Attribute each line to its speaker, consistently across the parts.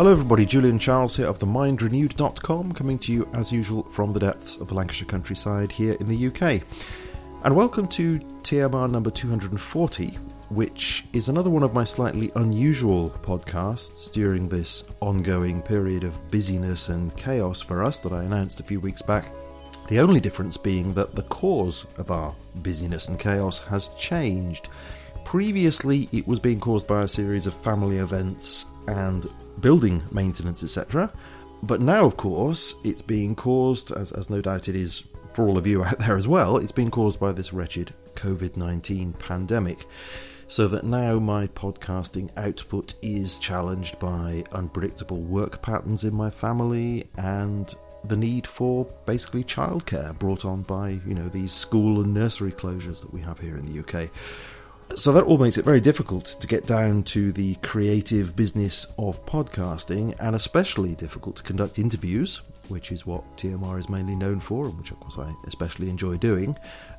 Speaker 1: Hello, everybody. Julian Charles here of themindrenewed.com, coming to you as usual from the depths of the Lancashire countryside here in the UK. And welcome to TMR number 240, which is another one of my slightly unusual podcasts during this ongoing period of busyness and chaos for us that I announced a few weeks back. The only difference being that the cause of our busyness and chaos has changed. Previously, it was being caused by a series of family events and building maintenance, etc. But now, of course, it's being caused, as, as no doubt it is for all of you out there as well, it's being caused by this wretched COVID 19 pandemic. So that now my podcasting output is challenged by unpredictable work patterns in my family and the need for basically childcare brought on by you know these school and nursery closures that we have here in the UK. So that all makes it very difficult to get down to the creative business of podcasting, and especially difficult to conduct interviews, which is what TMR is mainly known for, and which of course I especially enjoy doing.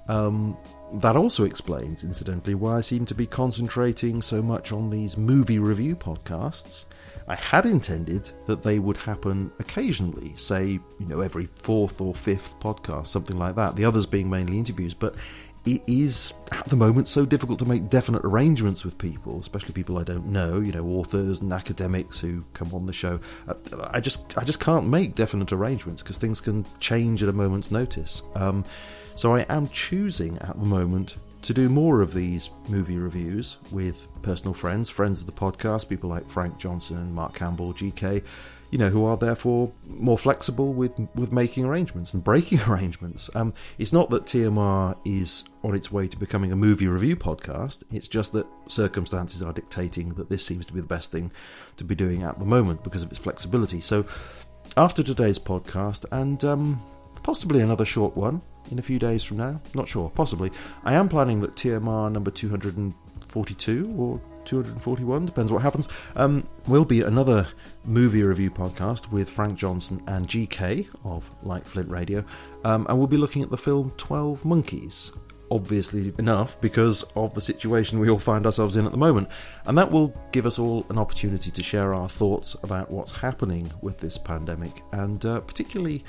Speaker 1: Um, that also explains, incidentally, why I seem to be concentrating so much on these movie review podcasts I had intended that they would happen occasionally, say, you know, every fourth or fifth podcast, something like that. The others being mainly interviews, but it is at the moment so difficult to make definite arrangements with people, especially people I don't know, you know, authors and academics who come on the show. Uh, I just I just can't make definite arrangements because things can change at a moment's notice. Um, so I am choosing at the moment to do more of these movie reviews with personal friends, friends of the podcast, people like Frank Johnson, Mark Campbell, GK, you know, who are therefore more flexible with with making arrangements and breaking arrangements. Um, it's not that TMR is on its way to becoming a movie review podcast. It's just that circumstances are dictating that this seems to be the best thing to be doing at the moment because of its flexibility. So, after today's podcast and um, possibly another short one, in a few days from now. Not sure, possibly. I am planning that TMR number 242 or 241, depends what happens, um, will be another movie review podcast with Frank Johnson and GK of Light Flint Radio. Um, and we'll be looking at the film 12 Monkeys. Obviously enough because of the situation we all find ourselves in at the moment. And that will give us all an opportunity to share our thoughts about what's happening with this pandemic and uh, particularly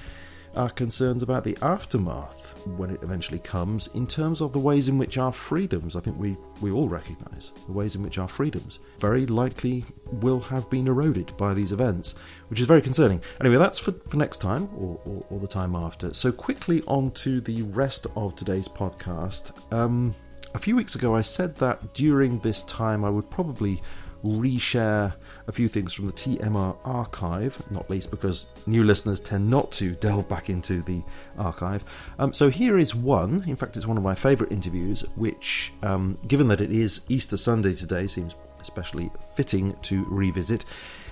Speaker 1: our concerns about the aftermath when it eventually comes in terms of the ways in which our freedoms, I think we, we all recognise, the ways in which our freedoms very likely will have been eroded by these events, which is very concerning. Anyway, that's for, for next time or, or, or the time after. So, quickly on to the rest of today's podcast. Um, a few weeks ago, I said that during this time I would probably reshare a few things from the TMR archive, not least because new listeners tend not to delve back into the archive. Um, so here is one, in fact, it's one of my favourite interviews, which, um, given that it is Easter Sunday today, seems especially fitting to revisit.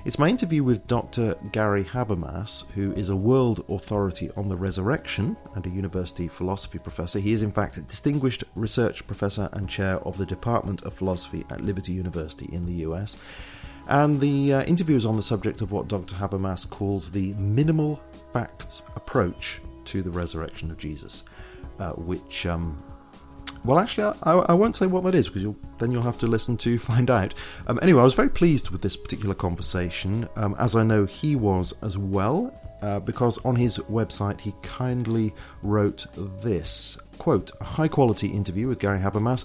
Speaker 1: It's my interview with Dr. Gary Habermas, who is a world authority on the resurrection and a university philosophy professor. He is, in fact, a distinguished research professor and chair of the Department of Philosophy at Liberty University in the US. And the uh, interview is on the subject of what Dr. Habermas calls the minimal facts approach to the resurrection of Jesus, uh, which um, well, actually, I, I, won't say what that is because you'll, then you'll have to listen to find out. Um, anyway, I was very pleased with this particular conversation, um, as I know he was as well, uh, because on his website he kindly wrote this quote: "A high-quality interview with Gary Habermas."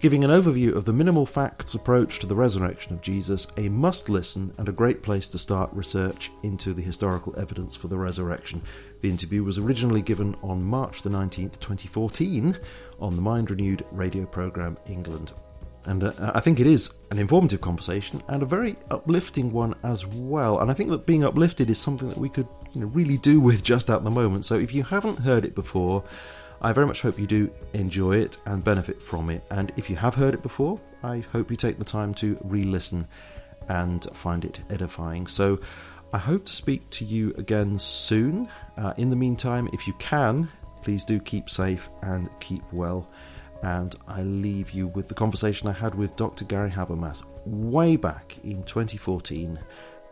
Speaker 1: Giving an overview of the minimal facts approach to the resurrection of Jesus, a must listen and a great place to start research into the historical evidence for the resurrection. The interview was originally given on March the 19th, 2014, on the Mind Renewed radio programme England. And uh, I think it is an informative conversation and a very uplifting one as well. And I think that being uplifted is something that we could you know, really do with just at the moment. So if you haven't heard it before, I very much hope you do enjoy it and benefit from it. And if you have heard it before, I hope you take the time to re listen and find it edifying. So I hope to speak to you again soon. Uh, in the meantime, if you can, please do keep safe and keep well. And I leave you with the conversation I had with Dr. Gary Habermas way back in 2014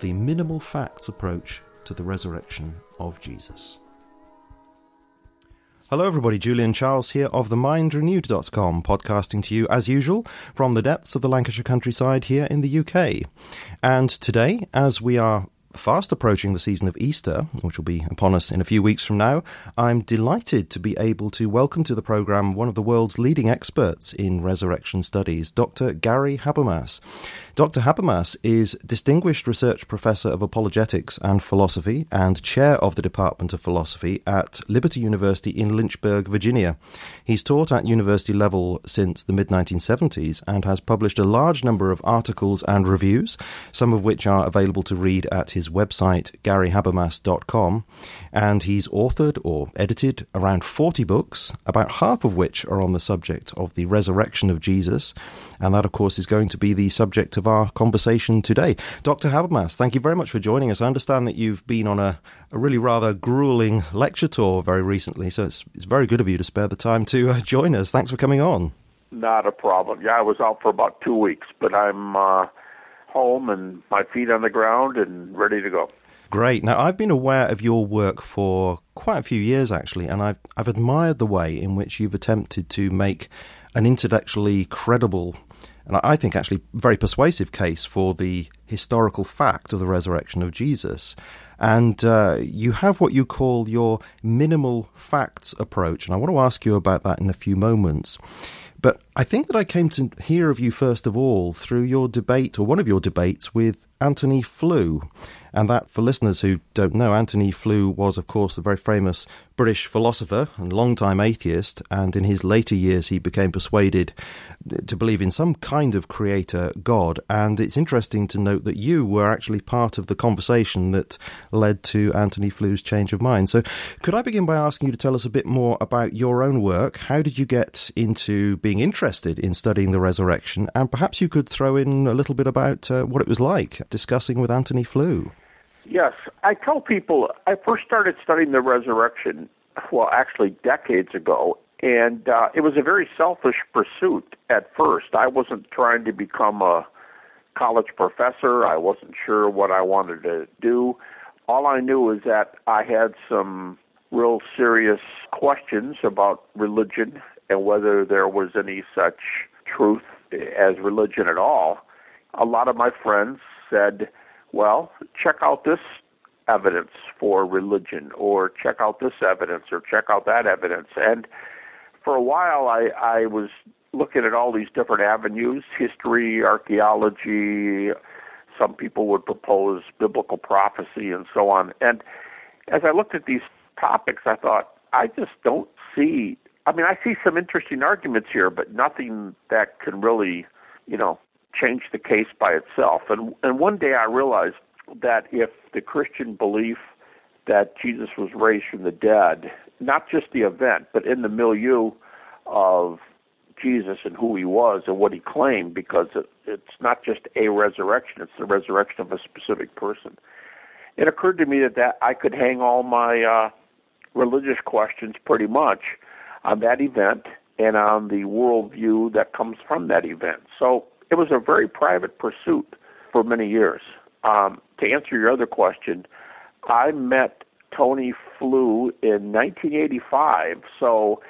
Speaker 1: the minimal facts approach to the resurrection of Jesus. Hello, everybody. Julian Charles here of themindrenewed.com, podcasting to you as usual from the depths of the Lancashire countryside here in the UK. And today, as we are fast approaching the season of Easter, which will be upon us in a few weeks from now, I'm delighted to be able to welcome to the program one of the world's leading experts in resurrection studies, Dr. Gary Habermas. Dr. Habermas is Distinguished Research Professor of Apologetics and Philosophy and Chair of the Department of Philosophy at Liberty University in Lynchburg, Virginia. He's taught at university level since the mid 1970s and has published a large number of articles and reviews, some of which are available to read at his website, garyhabermas.com. And he's authored or edited around 40 books, about half of which are on the subject of the resurrection of Jesus. And that, of course, is going to be the subject of our conversation today. Dr. Habermas, thank you very much for joining us. I understand that you've been on a, a really rather grueling lecture tour very recently, so it's, it's very good of you to spare the time to uh, join us. Thanks for coming on.
Speaker 2: Not a problem. Yeah, I was out for about two weeks, but I'm uh, home and my feet on the ground and ready to go.
Speaker 1: Great. Now, I've been aware of your work for quite a few years, actually, and I've, I've admired the way in which you've attempted to make an intellectually credible and I think actually very persuasive case for the historical fact of the resurrection of Jesus. And uh, you have what you call your minimal facts approach, and I want to ask you about that in a few moments. But I think that I came to hear of you first of all through your debate, or one of your debates, with Antony Flew. And that, for listeners who don't know, Antony Flew was, of course, the very famous British philosopher and long-time atheist. And in his later years, he became persuaded to believe in some kind of creator God. And it's interesting to note that you were actually part of the conversation that led to Antony Flew's change of mind. So, could I begin by asking you to tell us a bit more about your own work? How did you get into being interested in studying the resurrection? And perhaps you could throw in a little bit about uh, what it was like discussing with Antony Flew.
Speaker 2: Yes, I tell people I first started studying the resurrection, well, actually decades ago, and uh, it was a very selfish pursuit at first. I wasn't trying to become a college professor. I wasn't sure what I wanted to do. All I knew is that I had some real serious questions about religion and whether there was any such truth as religion at all. A lot of my friends said, well, check out this evidence for religion, or check out this evidence, or check out that evidence. And for a while, I, I was looking at all these different avenues history, archaeology. Some people would propose biblical prophecy and so on. And as I looked at these topics, I thought, I just don't see. I mean, I see some interesting arguments here, but nothing that can really, you know, change the case by itself. And and one day I realized that if the Christian belief that Jesus was raised from the dead, not just the event, but in the milieu of Jesus and who he was and what he claimed, because it, it's not just a resurrection, it's the resurrection of a specific person. It occurred to me that, that I could hang all my uh, religious questions pretty much on that event and on the worldview that comes from that event. So it was a very private pursuit for many years. Um, to answer your other question, I met Tony Flew in 1985, so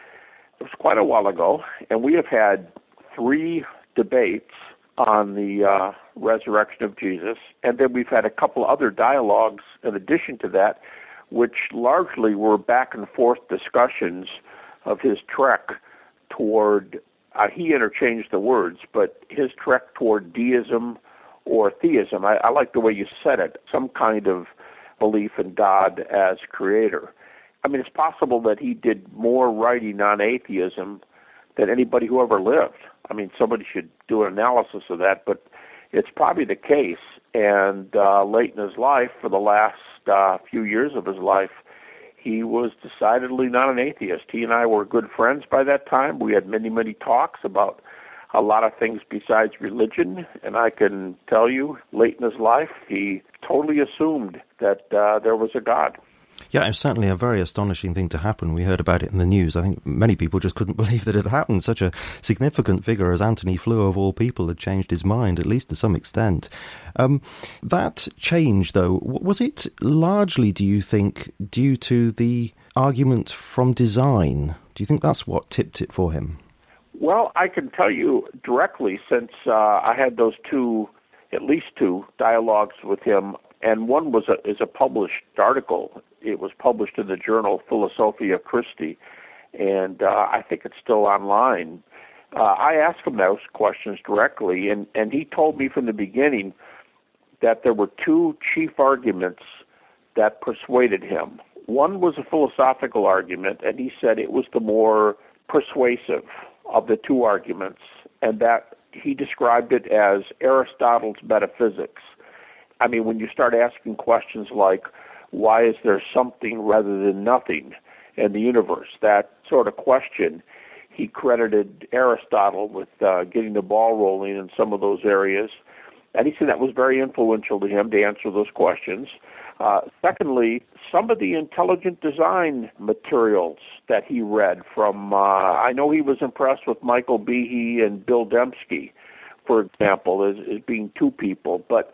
Speaker 2: it was quite a while ago, and we have had three debates on the uh, resurrection of Jesus, and then we've had a couple other dialogues in addition to that, which largely were back and forth discussions of his trek toward uh, he interchanged the words, but his trek toward deism or theism, I, I like the way you said it, some kind of belief in God as creator. I mean, it's possible that he did more writing on atheism than anybody who ever lived. I mean, somebody should do an analysis of that, but it's probably the case. And uh, late in his life, for the last uh, few years of his life, he was decidedly not an atheist. He and I were good friends by that time. We had many, many talks about a lot of things besides religion, and I can tell you, late in his life, he totally assumed that uh, there was a God.
Speaker 1: Yeah, it was certainly a very astonishing thing to happen. We heard about it in the news. I think many people just couldn't believe that it happened. Such a significant figure as Antony Flew, of all people, had changed his mind, at least to some extent. Um, that change, though, was it largely, do you think, due to the argument from design? Do you think that's what tipped it for him?
Speaker 2: Well, I can tell you directly since uh, I had those two, at least two, dialogues with him and one was a is a published article. It was published in the journal Philosophia Christi, and uh, I think it's still online. Uh, I asked him those questions directly, and and he told me from the beginning that there were two chief arguments that persuaded him. One was a philosophical argument, and he said it was the more persuasive of the two arguments, and that he described it as Aristotle's metaphysics. I mean, when you start asking questions like, why is there something rather than nothing in the universe? That sort of question, he credited Aristotle with uh, getting the ball rolling in some of those areas. And he said that was very influential to him to answer those questions. Uh, secondly, some of the intelligent design materials that he read from, uh, I know he was impressed with Michael Behe and Bill Dembski, for example, as, as being two people, but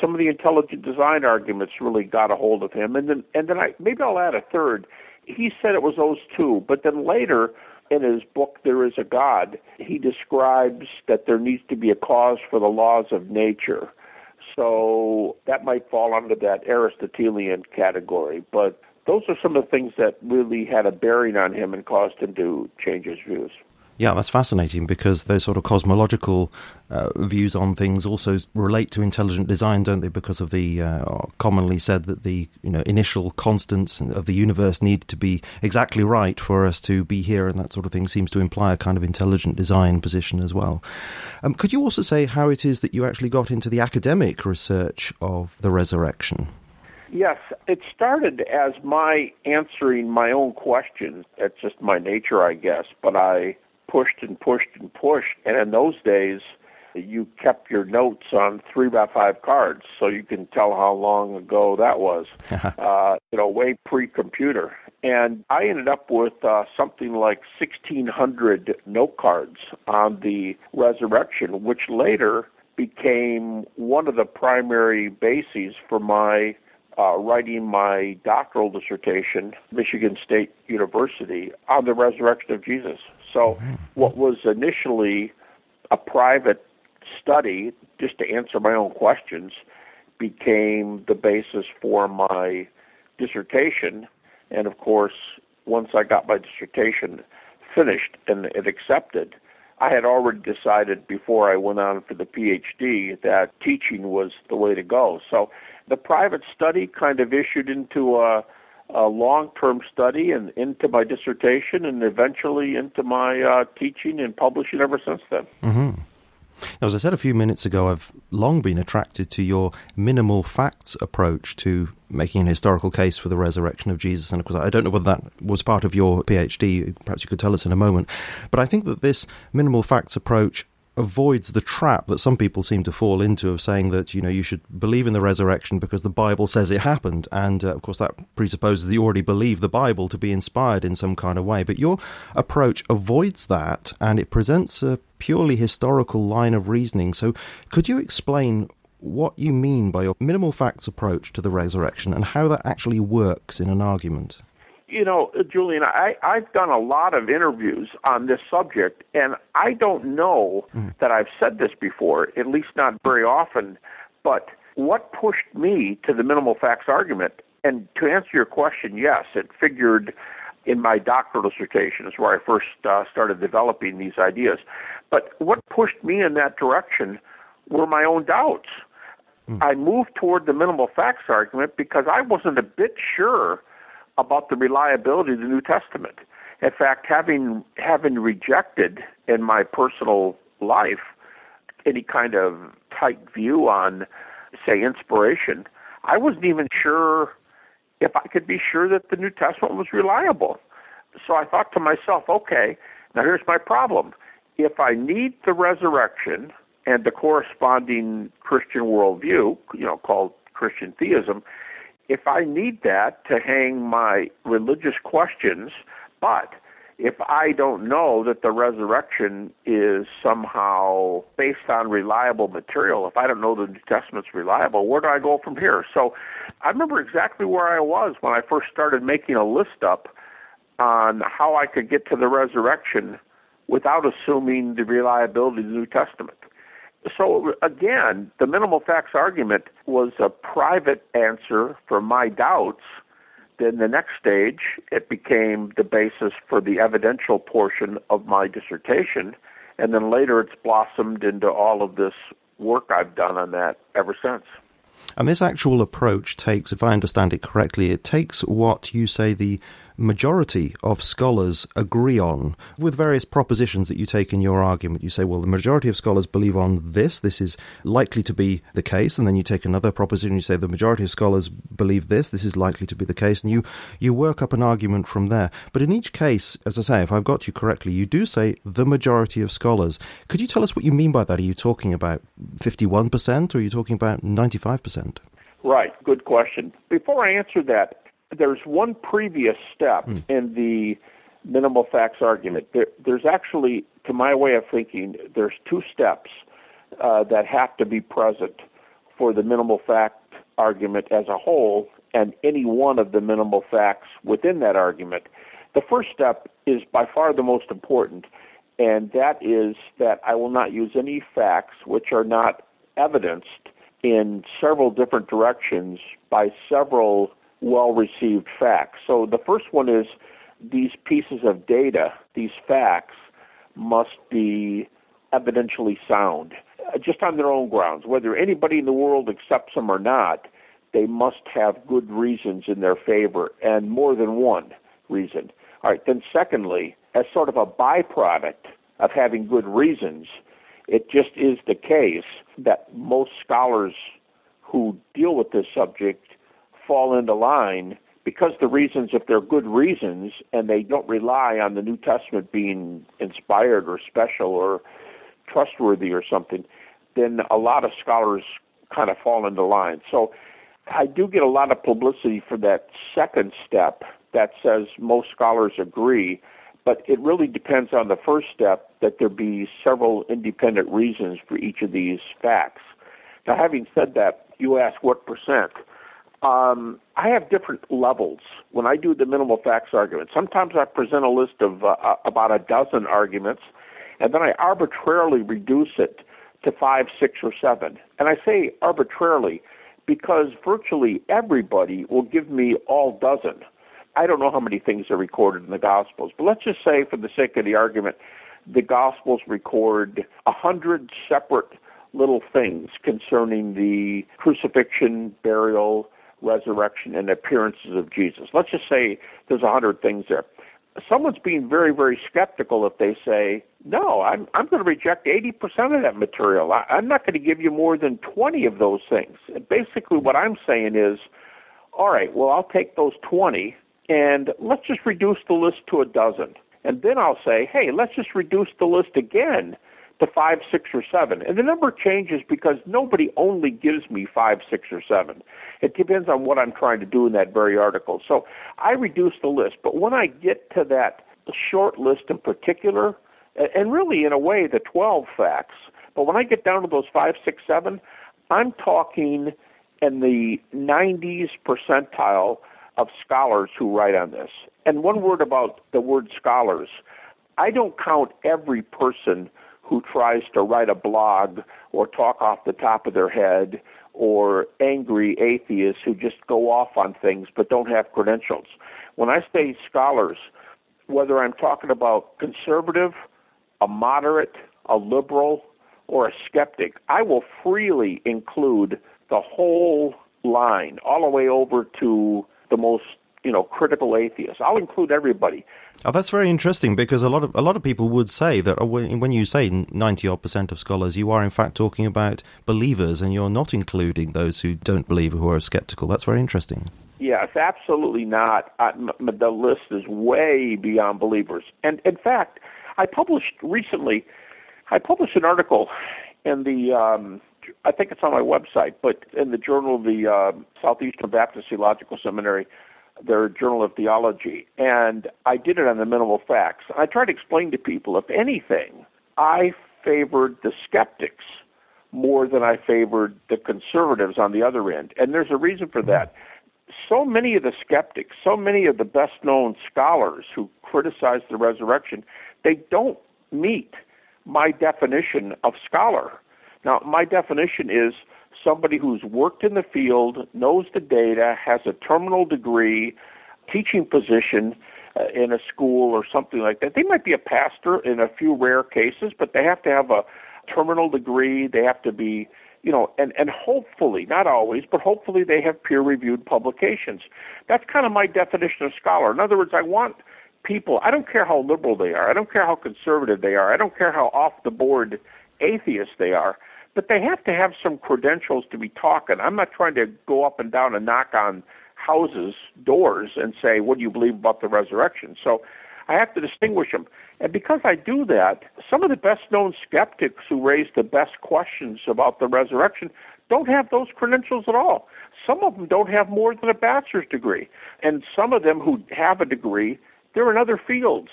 Speaker 2: some of the intelligent design arguments really got a hold of him. And then, and then I maybe I'll add a third. He said it was those two, but then later in his book There Is a God, he describes that there needs to be a cause for the laws of nature so that might fall under that Aristotelian category. But those are some of the things that really had a bearing on him and caused him to change his views.
Speaker 1: Yeah, that's fascinating because those sort of cosmological uh, views on things also relate to intelligent design, don't they? Because of the uh, commonly said that the you know initial constants of the universe need to be exactly right for us to be here, and that sort of thing seems to imply a kind of intelligent design position as well. Um, could you also say how it is that you actually got into the academic research of the resurrection?
Speaker 2: Yes, it started as my answering my own questions. It's just my nature, I guess. But I pushed and pushed and pushed. And in those days, you kept your notes on three by five cards, so you can tell how long ago that was. uh, you know, way pre-computer. And I ended up with uh, something like 1,600 note cards on the resurrection, which later became one of the primary bases for my uh, writing my doctoral dissertation, Michigan State University, on the resurrection of Jesus. So, mm-hmm. what was initially a private study, just to answer my own questions, became the basis for my dissertation. And of course, once I got my dissertation finished and it accepted, I had already decided before I went on for the PhD that teaching was the way to go. So the private study kind of issued into a a long-term study and into my dissertation and eventually into my uh, teaching and publishing ever since then.
Speaker 1: Mm-hmm. Now, as I said a few minutes ago, I've long been attracted to your minimal facts approach to making an historical case for the resurrection of Jesus. And of course, I don't know whether that was part of your PhD. Perhaps you could tell us in a moment. But I think that this minimal facts approach avoids the trap that some people seem to fall into of saying that you know you should believe in the resurrection because the Bible says it happened, and uh, of course that presupposes you already believe the Bible to be inspired in some kind of way. But your approach avoids that, and it presents a purely historical line of reasoning. So, could you explain? What you mean by your minimal facts approach to the resurrection and how that actually works in an argument?
Speaker 2: You know, Julian, I, I've done a lot of interviews on this subject, and I don't know mm. that I've said this before, at least not very often, but what pushed me to the minimal facts argument, and to answer your question, yes, it figured in my doctoral dissertation is where I first uh, started developing these ideas. But what pushed me in that direction were my own doubts. Mm. I moved toward the minimal facts argument because I wasn't a bit sure about the reliability of the New Testament. In fact, having having rejected in my personal life any kind of tight view on, say, inspiration, I wasn't even sure if I could be sure that the New Testament was reliable. So I thought to myself, okay, now here's my problem. If I need the resurrection and the corresponding Christian worldview, you know, called Christian theism, if I need that to hang my religious questions, but if I don't know that the resurrection is somehow based on reliable material, if I don't know the New Testament's reliable, where do I go from here? So I remember exactly where I was when I first started making a list up on how I could get to the resurrection without assuming the reliability of the New Testament. So again, the minimal facts argument was a private answer for my doubts. Then the next stage, it became the basis for the evidential portion of my dissertation. And then later it's blossomed into all of this work I've done on that ever since.
Speaker 1: And this actual approach takes, if I understand it correctly, it takes what you say the majority of scholars agree on with various propositions that you take in your argument. You say, well, the majority of scholars believe on this, this is likely to be the case, and then you take another proposition, you say the majority of scholars believe this, this is likely to be the case, and you, you work up an argument from there. But in each case, as I say, if I've got you correctly, you do say the majority of scholars. Could you tell us what you mean by that? Are you talking about 51% or are you talking about 95%?
Speaker 2: Right, good question. Before I answer that, there's one previous step mm. in the minimal facts argument. There, there's actually, to my way of thinking, there's two steps uh, that have to be present for the minimal fact argument as a whole and any one of the minimal facts within that argument. The first step is by far the most important, and that is that I will not use any facts which are not evidenced in several different directions by several well received facts. So the first one is these pieces of data, these facts, must be evidentially sound, uh, just on their own grounds. Whether anybody in the world accepts them or not, they must have good reasons in their favor, and more than one reason. All right, then, secondly, as sort of a byproduct of having good reasons, it just is the case that most scholars who deal with this subject fall into line because the reasons, if they're good reasons and they don't rely on the New Testament being inspired or special or trustworthy or something, then a lot of scholars kind of fall into line. So I do get a lot of publicity for that second step that says most scholars agree, but it really depends on the first step that there be several independent reasons for each of these facts. Now, having said that, you ask what percent. Um, I have different levels when I do the minimal facts argument. Sometimes I present a list of uh, uh, about a dozen arguments, and then I arbitrarily reduce it to five, six, or seven. And I say arbitrarily because virtually everybody will give me all dozen. I don't know how many things are recorded in the Gospels, but let's just say, for the sake of the argument, the Gospels record a hundred separate little things concerning the crucifixion, burial, resurrection, and appearances of Jesus. Let's just say there's a hundred things there. Someone's being very, very skeptical if they say, "No, I'm I'm going to reject 80% of that material. I, I'm not going to give you more than 20 of those things." And basically, what I'm saying is, "All right, well, I'll take those 20, and let's just reduce the list to a dozen." And then I'll say, "Hey, let's just reduce the list again." To five, six, or seven. And the number changes because nobody only gives me five, six, or seven. It depends on what I'm trying to do in that very article. So I reduce the list. But when I get to that short list in particular, and really in a way the 12 facts, but when I get down to those five, six, seven, I'm talking in the 90s percentile of scholars who write on this. And one word about the word scholars. I don't count every person who tries to write a blog or talk off the top of their head or angry atheists who just go off on things but don't have credentials. When I say scholars, whether I'm talking about conservative, a moderate, a liberal, or a skeptic, I will freely include the whole line, all the way over to the most you know critical atheists. I'll include everybody.
Speaker 1: Oh, that's very interesting because a lot of a lot of people would say that uh, when you say ninety odd percent of scholars, you are in fact talking about believers, and you're not including those who don't believe who are skeptical. That's very interesting.
Speaker 2: Yes, absolutely not. I, m- the list is way beyond believers, and in fact, I published recently. I published an article in the. Um, I think it's on my website, but in the Journal of the uh, Southeastern Baptist Theological Seminary their Journal of Theology, and I did it on the minimal facts. I tried to explain to people, if anything, I favored the skeptics more than I favored the conservatives on the other end. And there's a reason for that. So many of the skeptics, so many of the best known scholars who criticize the resurrection, they don't meet my definition of scholar. Now, my definition is somebody who's worked in the field, knows the data, has a terminal degree, teaching position uh, in a school or something like that. They might be a pastor in a few rare cases, but they have to have a terminal degree. They have to be, you know, and, and hopefully, not always, but hopefully they have peer reviewed publications. That's kind of my definition of scholar. In other words, I want people, I don't care how liberal they are, I don't care how conservative they are, I don't care how off the board atheist they are, but they have to have some credentials to be talking. I'm not trying to go up and down and knock on houses' doors and say, What do you believe about the resurrection? So I have to distinguish them. And because I do that, some of the best known skeptics who raise the best questions about the resurrection don't have those credentials at all. Some of them don't have more than a bachelor's degree. And some of them who have a degree, they're in other fields.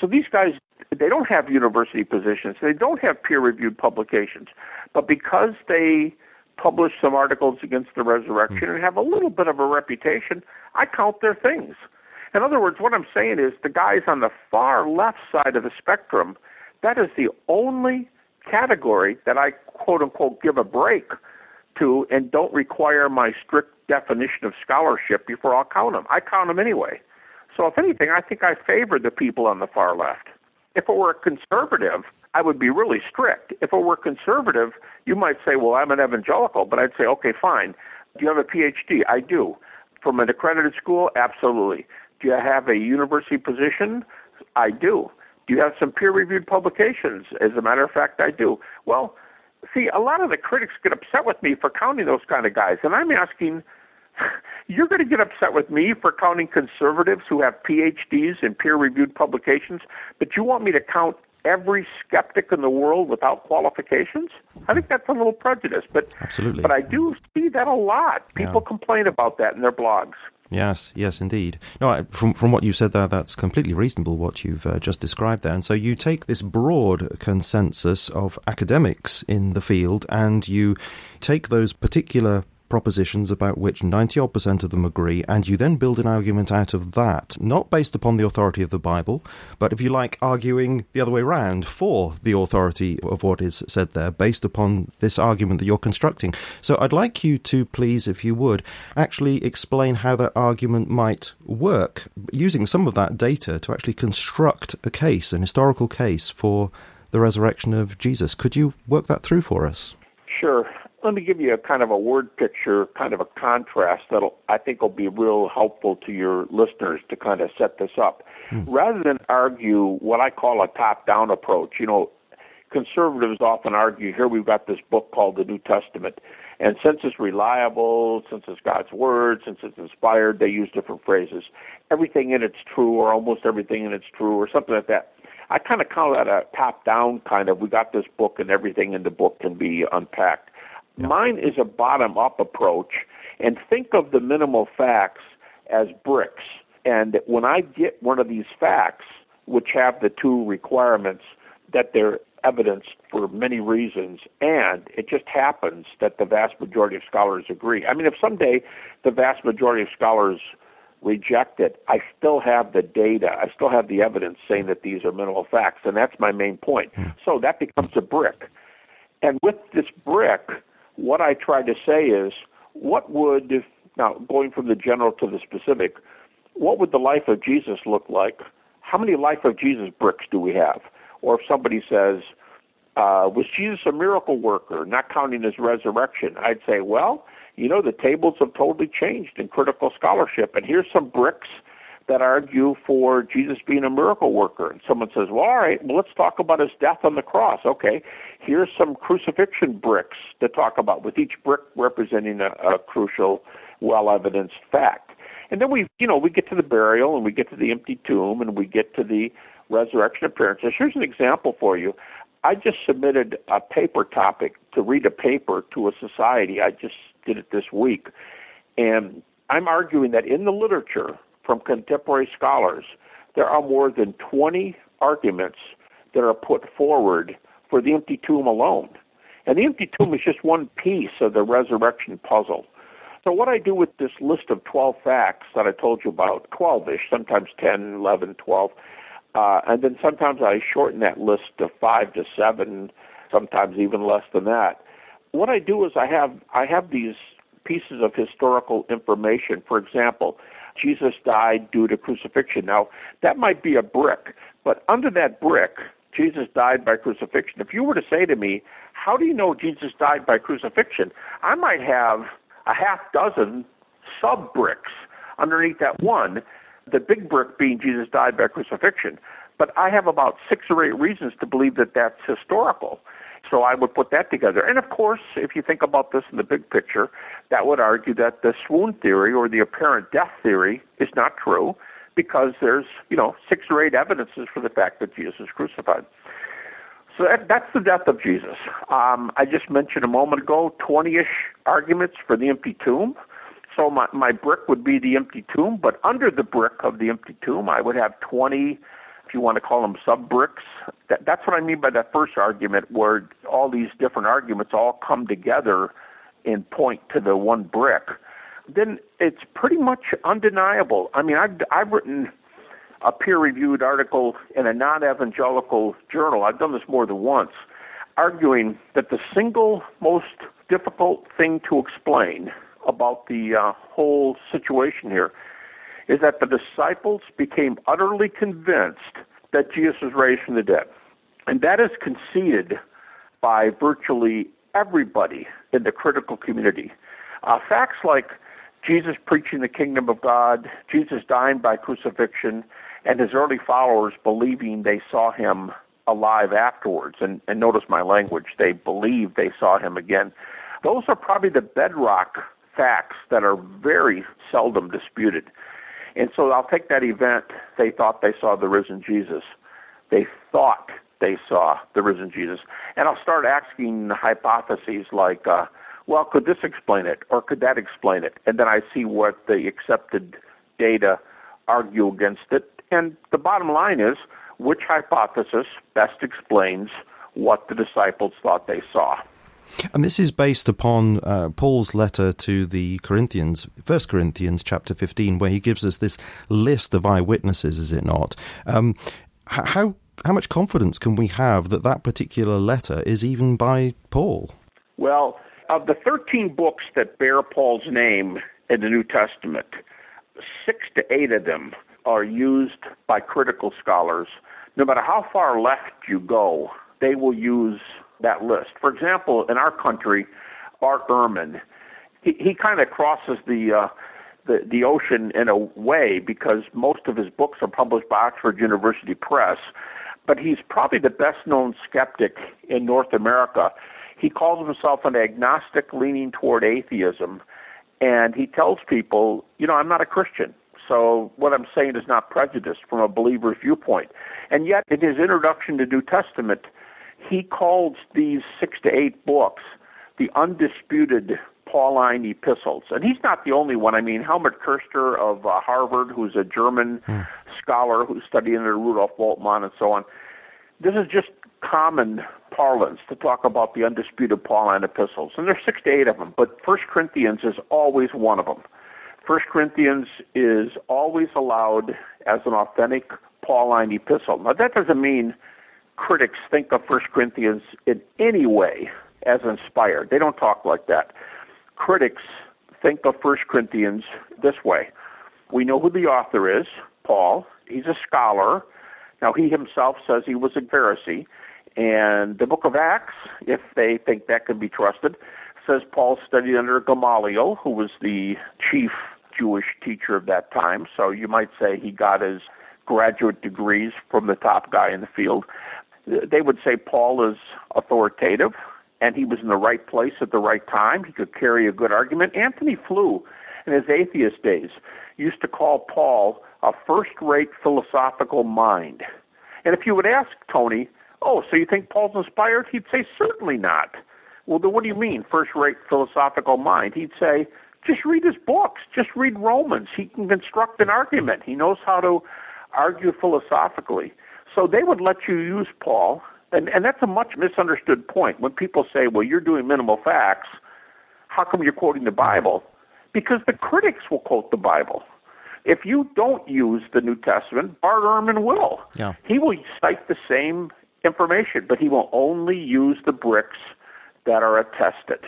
Speaker 2: So these guys, they don't have university positions, they don't have peer reviewed publications. But because they publish some articles against the resurrection hmm. and have a little bit of a reputation, I count their things. In other words, what I'm saying is the guys on the far left side of the spectrum, that is the only category that I quote unquote give a break to and don't require my strict definition of scholarship before I'll count them. I count them anyway. So if anything, I think I favor the people on the far left. If it were a conservative, I would be really strict. If it were conservative, you might say, well, I'm an evangelical, but I'd say, okay, fine. Do you have a PhD? I do. From an accredited school? Absolutely. Do you have a university position? I do. Do you have some peer reviewed publications? As a matter of fact, I do. Well, see, a lot of the critics get upset with me for counting those kind of guys, and I'm asking, you're going to get upset with me for counting conservatives who have PhDs in peer reviewed publications, but you want me to count every skeptic in the world without qualifications? I think that's a little prejudice, but
Speaker 1: Absolutely.
Speaker 2: but I do see that a lot. People
Speaker 1: Yeah.
Speaker 2: complain about that in their blogs.
Speaker 1: Yes, yes, indeed. No, I, from from what you said there, that's completely reasonable. What you've uh, just described there, and so you take this broad consensus of academics in the field, and you take those particular propositions about which 90 odd percent of them agree, and you then build an argument out of that, not based upon the authority of the Bible, but if you like, arguing the other way round for the authority of what is said there, based upon this argument that you're constructing. So I'd like you to please, if you would, actually explain how that argument might work, using some of that data to actually construct a case, an historical case for the resurrection of Jesus. Could you work that through for us?
Speaker 2: Sure. Let me give you a kind of a word picture, kind of a contrast that I think will be real helpful to your listeners to kind of set this up. Hmm. Rather than argue what I call a top down approach, you know, conservatives often argue here we've got this book called the New Testament, and since it's reliable, since it's God's Word, since it's inspired, they use different phrases. Everything in it's true, or almost everything in it's true, or something like that. I kind of call that a top down kind of, we got this book and everything in the book can be unpacked. Mine is a bottom up approach, and think of the minimal facts as bricks. And when I get one of these facts, which have the two requirements that they're evidenced for many reasons, and it just happens that the vast majority of scholars agree. I mean, if someday the vast majority of scholars reject it, I still have the data, I still have the evidence saying that these are minimal facts, and that's my main point. Hmm. So that becomes a brick. And with this brick, what I try to say is, what would, if now going from the general to the specific, what would the life of Jesus look like? How many life of Jesus bricks do we have? Or if somebody says, uh, was Jesus a miracle worker, not counting his resurrection? I'd say, well, you know, the tables have totally changed in critical scholarship, and here's some bricks that argue for Jesus being a miracle worker. And someone says, well, all right, well, let's talk about his death on the cross. Okay, here's some crucifixion bricks to talk about, with each brick representing a, a crucial, well evidenced fact. And then we, you know, we get to the burial and we get to the empty tomb and we get to the resurrection appearances. Here's an example for you. I just submitted a paper topic to read a paper to a society. I just did it this week. And I'm arguing that in the literature from contemporary scholars, there are more than 20 arguments that are put forward for the empty tomb alone. And the empty tomb is just one piece of the resurrection puzzle. So, what I do with this list of 12 facts that I told you about, 12 ish, sometimes 10, 11, 12, uh, and then sometimes I shorten that list to 5 to 7, sometimes even less than that. what I do is I have I have these pieces of historical information. For example, Jesus died due to crucifixion. Now, that might be a brick, but under that brick, Jesus died by crucifixion. If you were to say to me, How do you know Jesus died by crucifixion? I might have a half dozen sub bricks underneath that one, the big brick being Jesus died by crucifixion. But I have about six or eight reasons to believe that that's historical. So I would put that together. And of course, if you think about this in the big picture, that would argue that the swoon theory or the apparent death theory is not true because there's, you know, six or eight evidences for the fact that Jesus is crucified. So that, that's the death of Jesus. Um, I just mentioned a moment ago 20 ish arguments for the empty tomb. So my, my brick would be the empty tomb, but under the brick of the empty tomb, I would have 20 if you want to call them sub bricks. That, that's what I mean by that first argument, where all these different arguments all come together and point to the one brick. Then it's pretty much undeniable. I mean, I've I've written a peer-reviewed article in a non-evangelical journal. I've done this more than once, arguing that the single most difficult thing to explain about the uh, whole situation here is that the disciples became utterly convinced that Jesus was raised from the dead. And that is conceded by virtually everybody in the critical community. Uh, facts like Jesus preaching the kingdom of God, Jesus dying by crucifixion, and his early followers believing they saw him alive afterwards. And, and notice my language, they believe they saw him again. Those are probably the bedrock facts that are very seldom disputed. And so I'll take that event. They thought they saw the risen Jesus. They thought they saw the risen Jesus. And I'll start asking hypotheses like, uh, well, could this explain it? Or could that explain it? And then I see what the accepted data argue against it. And the bottom line is, which hypothesis best explains what the disciples thought they saw?
Speaker 1: And this is based upon uh, Paul's letter to the Corinthians, First Corinthians chapter 15, where he gives us this list of eyewitnesses, is it not? Um, how, how much confidence can we have that that particular letter is even by Paul?
Speaker 2: Well, of the 13 books that bear Paul's name in the New Testament, six to eight of them are used by critical scholars. No matter how far left you go, they will use that list. For example, in our country, Bart Ehrman, he, he kind of crosses the, uh, the the ocean in a way because most of his books are published by Oxford University Press, but he's probably the best known skeptic in North America. He calls himself an agnostic leaning toward atheism, and he tells people, you know, I'm not a Christian. So what I'm saying is not prejudiced from a believer's viewpoint. And yet, in his introduction to New Testament, he calls these six to eight books the undisputed Pauline epistles. And he's not the only one. I mean, Helmut Koester of uh, Harvard, who's a German hmm. scholar who studied under Rudolf Bultmann and so on. This is just common parlance to talk about the undisputed Pauline epistles. And there's six to eight of them, but First Corinthians is always one of them. First Corinthians is always allowed as an authentic Pauline epistle. Now that doesn't mean critics think of First Corinthians in any way as inspired. They don't talk like that. Critics think of First Corinthians this way. We know who the author is, Paul. He's a scholar. Now, he himself says he was a Pharisee. And the book of Acts, if they think that can be trusted, says Paul studied under Gamaliel, who was the chief Jewish teacher of that time. So you might say he got his graduate degrees from the top guy in the field they would say Paul is authoritative and he was in the right place at the right time. He could carry a good argument. Antony Flew, in his atheist days, used to call Paul a first rate philosophical mind. And if you would ask Tony, oh, so you think Paul's inspired? He'd say, certainly not. Well, then what do you mean, first rate philosophical mind? He'd say, just read his books. Just read Romans. He can construct an argument. He knows how to argue philosophically. So they would let you use Paul, and, and that's a much misunderstood point. When people say, well, you're doing minimal facts, how come you're quoting the Bible? Because the critics will quote the Bible. If you don't use the New Testament, Bart Ehrman will.
Speaker 1: Yeah.
Speaker 2: He will cite the same information, but he will only use the bricks that are attested.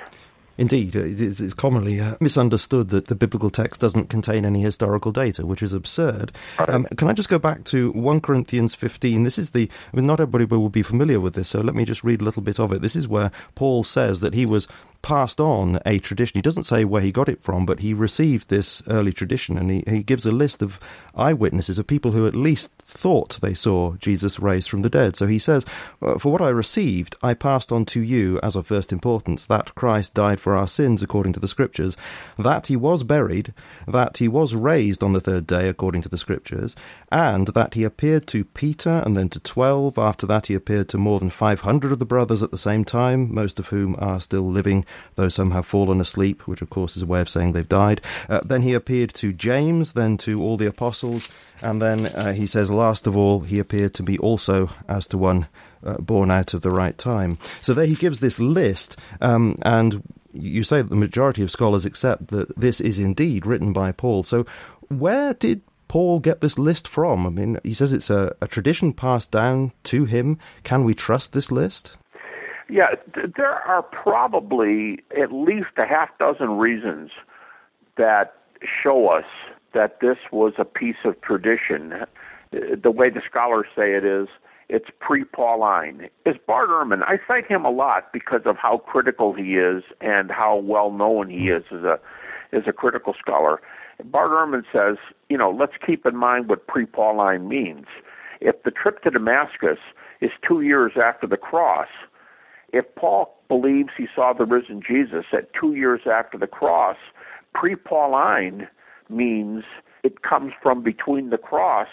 Speaker 1: Indeed, it is commonly uh, misunderstood that the biblical text doesn't contain any historical data, which is absurd. Um, can I just go back to 1 Corinthians 15? This is the, I mean, not everybody will be familiar with this, so let me just read a little bit of it. This is where Paul says that he was passed on a tradition. He doesn't say where he got it from, but he received this early tradition, and he, he gives a list of eyewitnesses of people who at least thought they saw Jesus raised from the dead. So he says, For what I received, I passed on to you as of first importance that Christ died for our sins according to the Scriptures, that he was buried, that he was raised on the third day according to the Scriptures, and that he appeared to Peter and then to twelve. After that, he appeared to more than five hundred of the brothers at the same time, most of whom are still living though some have fallen asleep, which of course is a way of saying they've died. Uh, then he appeared to James, then to all the apostles, and then uh, he says, last of all, he appeared to me also as to one uh, born out of the right time. So there he gives this list, um, and you say that the majority of scholars accept that this is indeed written by Paul. So where did Paul get this list from? I mean, he says it's a, a tradition passed down to him. Can we trust this list?
Speaker 2: Yeah, th- there are probably at least a half dozen reasons that show us that this was a piece of tradition. Uh, the way the scholars say it is, it's pre-Pauline. Is Bart Ehrman? I cite him a lot because of how critical he is and how well known he is as a as a critical scholar. Bart Ehrman says, you know, let's keep in mind what pre-Pauline means. If the trip to Damascus is two years after the cross, if Paul believes he saw the risen Jesus at two years after the cross, pre Pauline means it comes from between the cross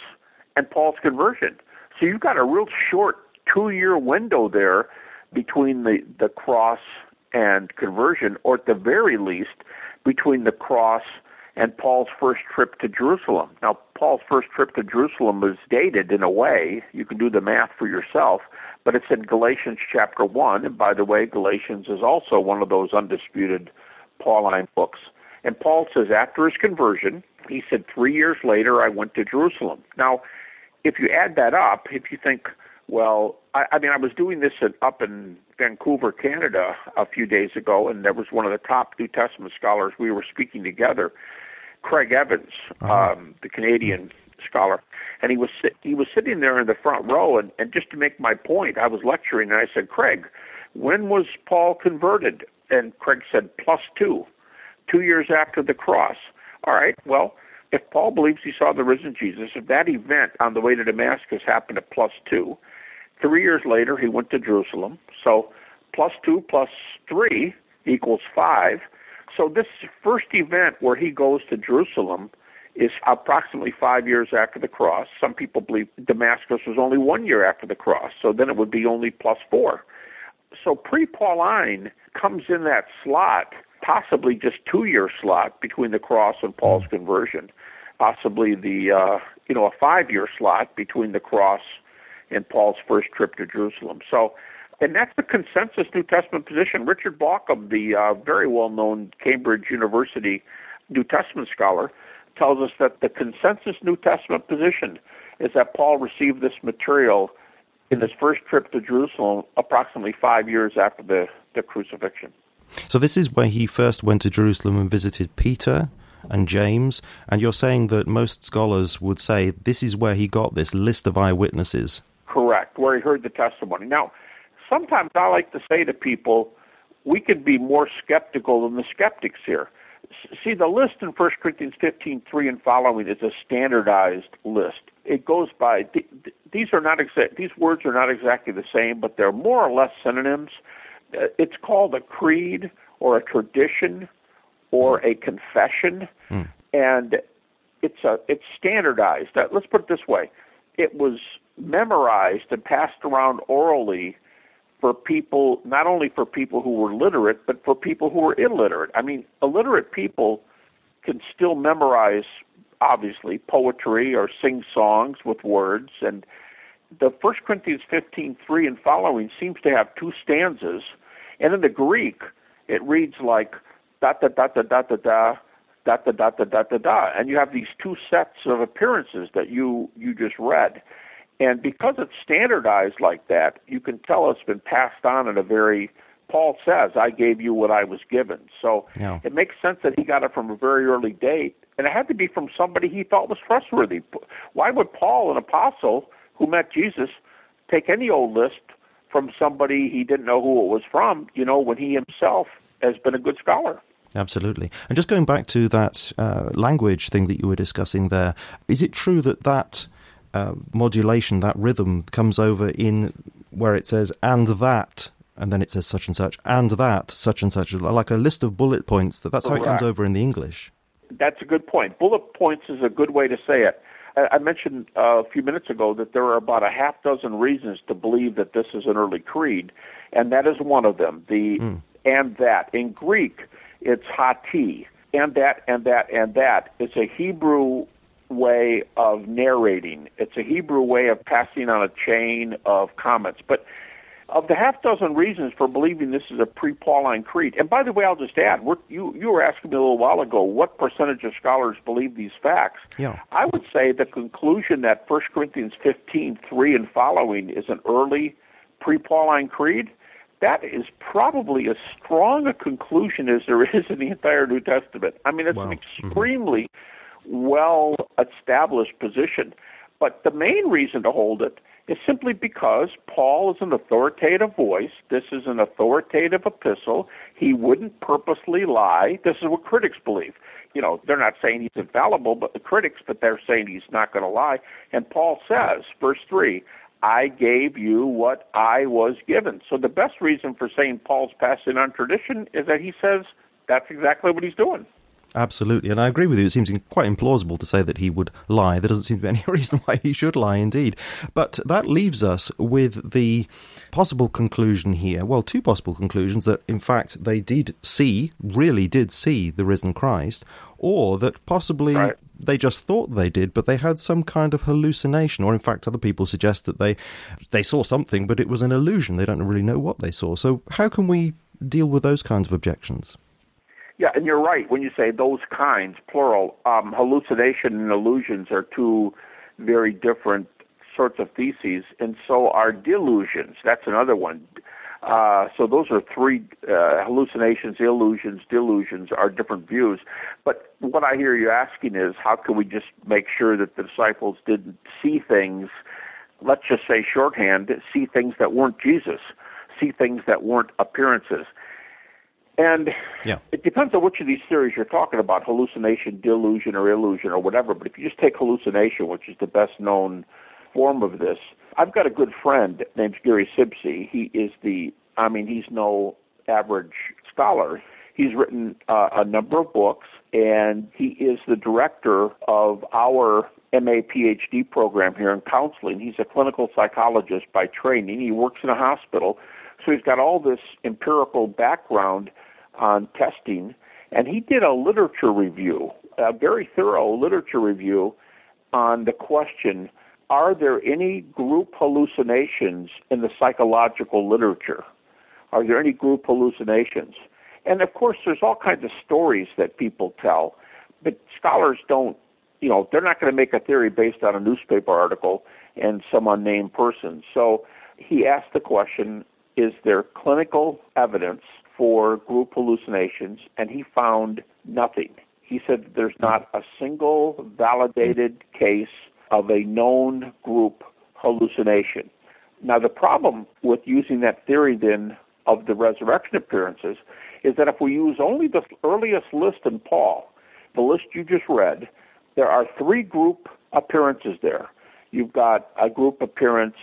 Speaker 2: and Paul's conversion. So you've got a real short two year window there between the, the cross and conversion, or at the very least, between the cross and Paul's first trip to Jerusalem. Now, Paul's first trip to Jerusalem was dated in a way, you can do the math for yourself, but it's in Galatians chapter 1. And by the way, Galatians is also one of those undisputed Pauline books. And Paul says after his conversion, he said, Three years later, I went to Jerusalem. Now, if you add that up, if you think, well, I, I mean, I was doing this at, up in Vancouver, Canada, a few days ago, and there was one of the top New Testament scholars. We were speaking together, Craig Evans, uh-huh. um, the Canadian scholar, and he was he was sitting there in the front row, and, and just to make my point, I was lecturing, and I said, Craig, when was Paul converted? And Craig said, plus two, two years after the cross. All right, well, if Paul believes he saw the risen Jesus, if that event on the way to Damascus happened at plus two, three years later he went to Jerusalem. So plus two plus three equals five. So this first event where he goes to Jerusalem is approximately five years after the cross. Some people believe Damascus was only one year after the cross, so then it would be only plus four. So pre Pauline comes in that slot, possibly just two year slot between the cross and Paul's hmm. conversion, possibly the uh, you know a five year slot between the cross and Paul's first trip to Jerusalem. So and that's the consensus New Testament position. Richard Bauckham, the uh, very well known Cambridge University New Testament scholar, tells us that the consensus New Testament position is that Paul received this material in his first trip to Jerusalem approximately five years after the, the crucifixion.
Speaker 1: So, this is where he first went to Jerusalem and visited Peter and James, and you're saying that most scholars would say this is where he got this list of eyewitnesses.
Speaker 2: Correct, where he heard the testimony. Now, sometimes I like to say to people, we could be more skeptical than the skeptics here see the list in 1 Corinthians 15:3 and following is a standardized list. It goes by these are not exact these words are not exactly the same, but they're more or less synonyms. Uh, it's called a creed or a tradition or a confession, hmm. and it's a it's standardized. Let's put it this way: it was memorized and passed around orally for people, not only for people who were literate, but for people who were illiterate. I mean, illiterate people can still memorize, obviously, poetry or sing songs with words. And the First Corinthians 15 3 and following seems to have two stanzas. And in the Greek, it reads like da da da da da da da. Da, da da da da da da and you have these two sets of appearances that you you just read and because it's standardized like that, you can tell it's been passed on in a very Paul says, I gave you what I was given. So
Speaker 1: yeah.
Speaker 2: it makes sense that he got it from a very early date. And it had to be from somebody he thought was trustworthy. Why would Paul, an apostle who met Jesus, take any old list from somebody he didn't know who it was from, you know, when he himself has been a good scholar?
Speaker 1: Absolutely. And just going back to that uh, language thing that you were discussing there, is it true that that uh, modulation, that rhythm, comes over in where it says, and that, and then it says such and such, and that, such and such, like a list of bullet points, that that's how it comes over in the English?
Speaker 2: That's a good point. Bullet points is a good way to say it. I mentioned uh, a few minutes ago that there are about a half dozen reasons to believe that this is an early creed, and that is one of them. The mm. and that in Greek, it's hoti, and that and that and that. It's a Hebrew way of narrating. It's a Hebrew way of passing on a chain of comments. But of the half dozen reasons for believing this is a pre-Pauline creed, and by the way, I'll just add, you you were asking me a little while ago what percentage of scholars believe these facts.
Speaker 1: Yeah.
Speaker 2: I would say the conclusion that 1 Corinthians 15, 3 and following is an early pre-Pauline creed, that is probably as strong a conclusion as there is in the entire New Testament. I mean, it's
Speaker 1: wow.
Speaker 2: an extremely mm-hmm well established position. But the main reason to hold it is simply because Paul is an authoritative voice. This is an authoritative epistle. He wouldn't purposely lie. This is what critics believe. You know, they're not saying he's infallible, but the critics, but they're saying he's not going to lie. And Paul says, verse 3, I gave you what I was given. So the best reason for saying Paul's passing on tradition is that he says that's exactly what he's doing.
Speaker 1: Absolutely, and I agree with you. It seems quite implausible to say that he would lie. There doesn't seem to be any reason why he should lie, indeed. But that leaves us with the possible conclusion here. Well, two possible conclusions that, in fact, they did see, really did see the risen Christ, or that possibly
Speaker 2: right.
Speaker 1: they just thought they did, but they had some kind of hallucination. Or, in fact, other people suggest that they they saw something, but it was an illusion. They don't really know what they saw. So, how can we deal with those kinds of objections?
Speaker 2: Yeah, and you're right when you say those kinds, plural. Um, hallucination and illusions are two very different sorts of theses, and so are delusions. That's another one. Uh, so those are three uh, hallucinations, illusions, delusions are different views. But what I hear you asking is, how can we just make sure that the disciples didn't see things? Let's just say shorthand, see things that weren't Jesus, see things that weren't appearances. And
Speaker 1: yeah.
Speaker 2: it depends on which of these theories you're talking about hallucination, delusion, or illusion, or whatever. But if you just take hallucination, which is the best known form of this, I've got a good friend named Gary Sibcy. He is the, I mean, he's no average scholar. He's written uh, a number of books, and he is the director of our MA PhD program here in counseling. He's a clinical psychologist by training. He works in a hospital, so he's got all this empirical background on testing, and he did a literature review, a very thorough literature review on the question are there any group hallucinations in the psychological literature? Are there any group hallucinations? And of course, there's all kinds of stories that people tell, but scholars don't, you know, they're not going to make a theory based on a newspaper article and some unnamed person. So he asked the question is there clinical evidence for group hallucinations, and he found nothing. He said there's not a single validated case of a known group hallucination. Now, the problem with using that theory then of the resurrection appearances is that if we use only the earliest list in Paul, the list you just read, there are three group appearances there. You've got a group appearance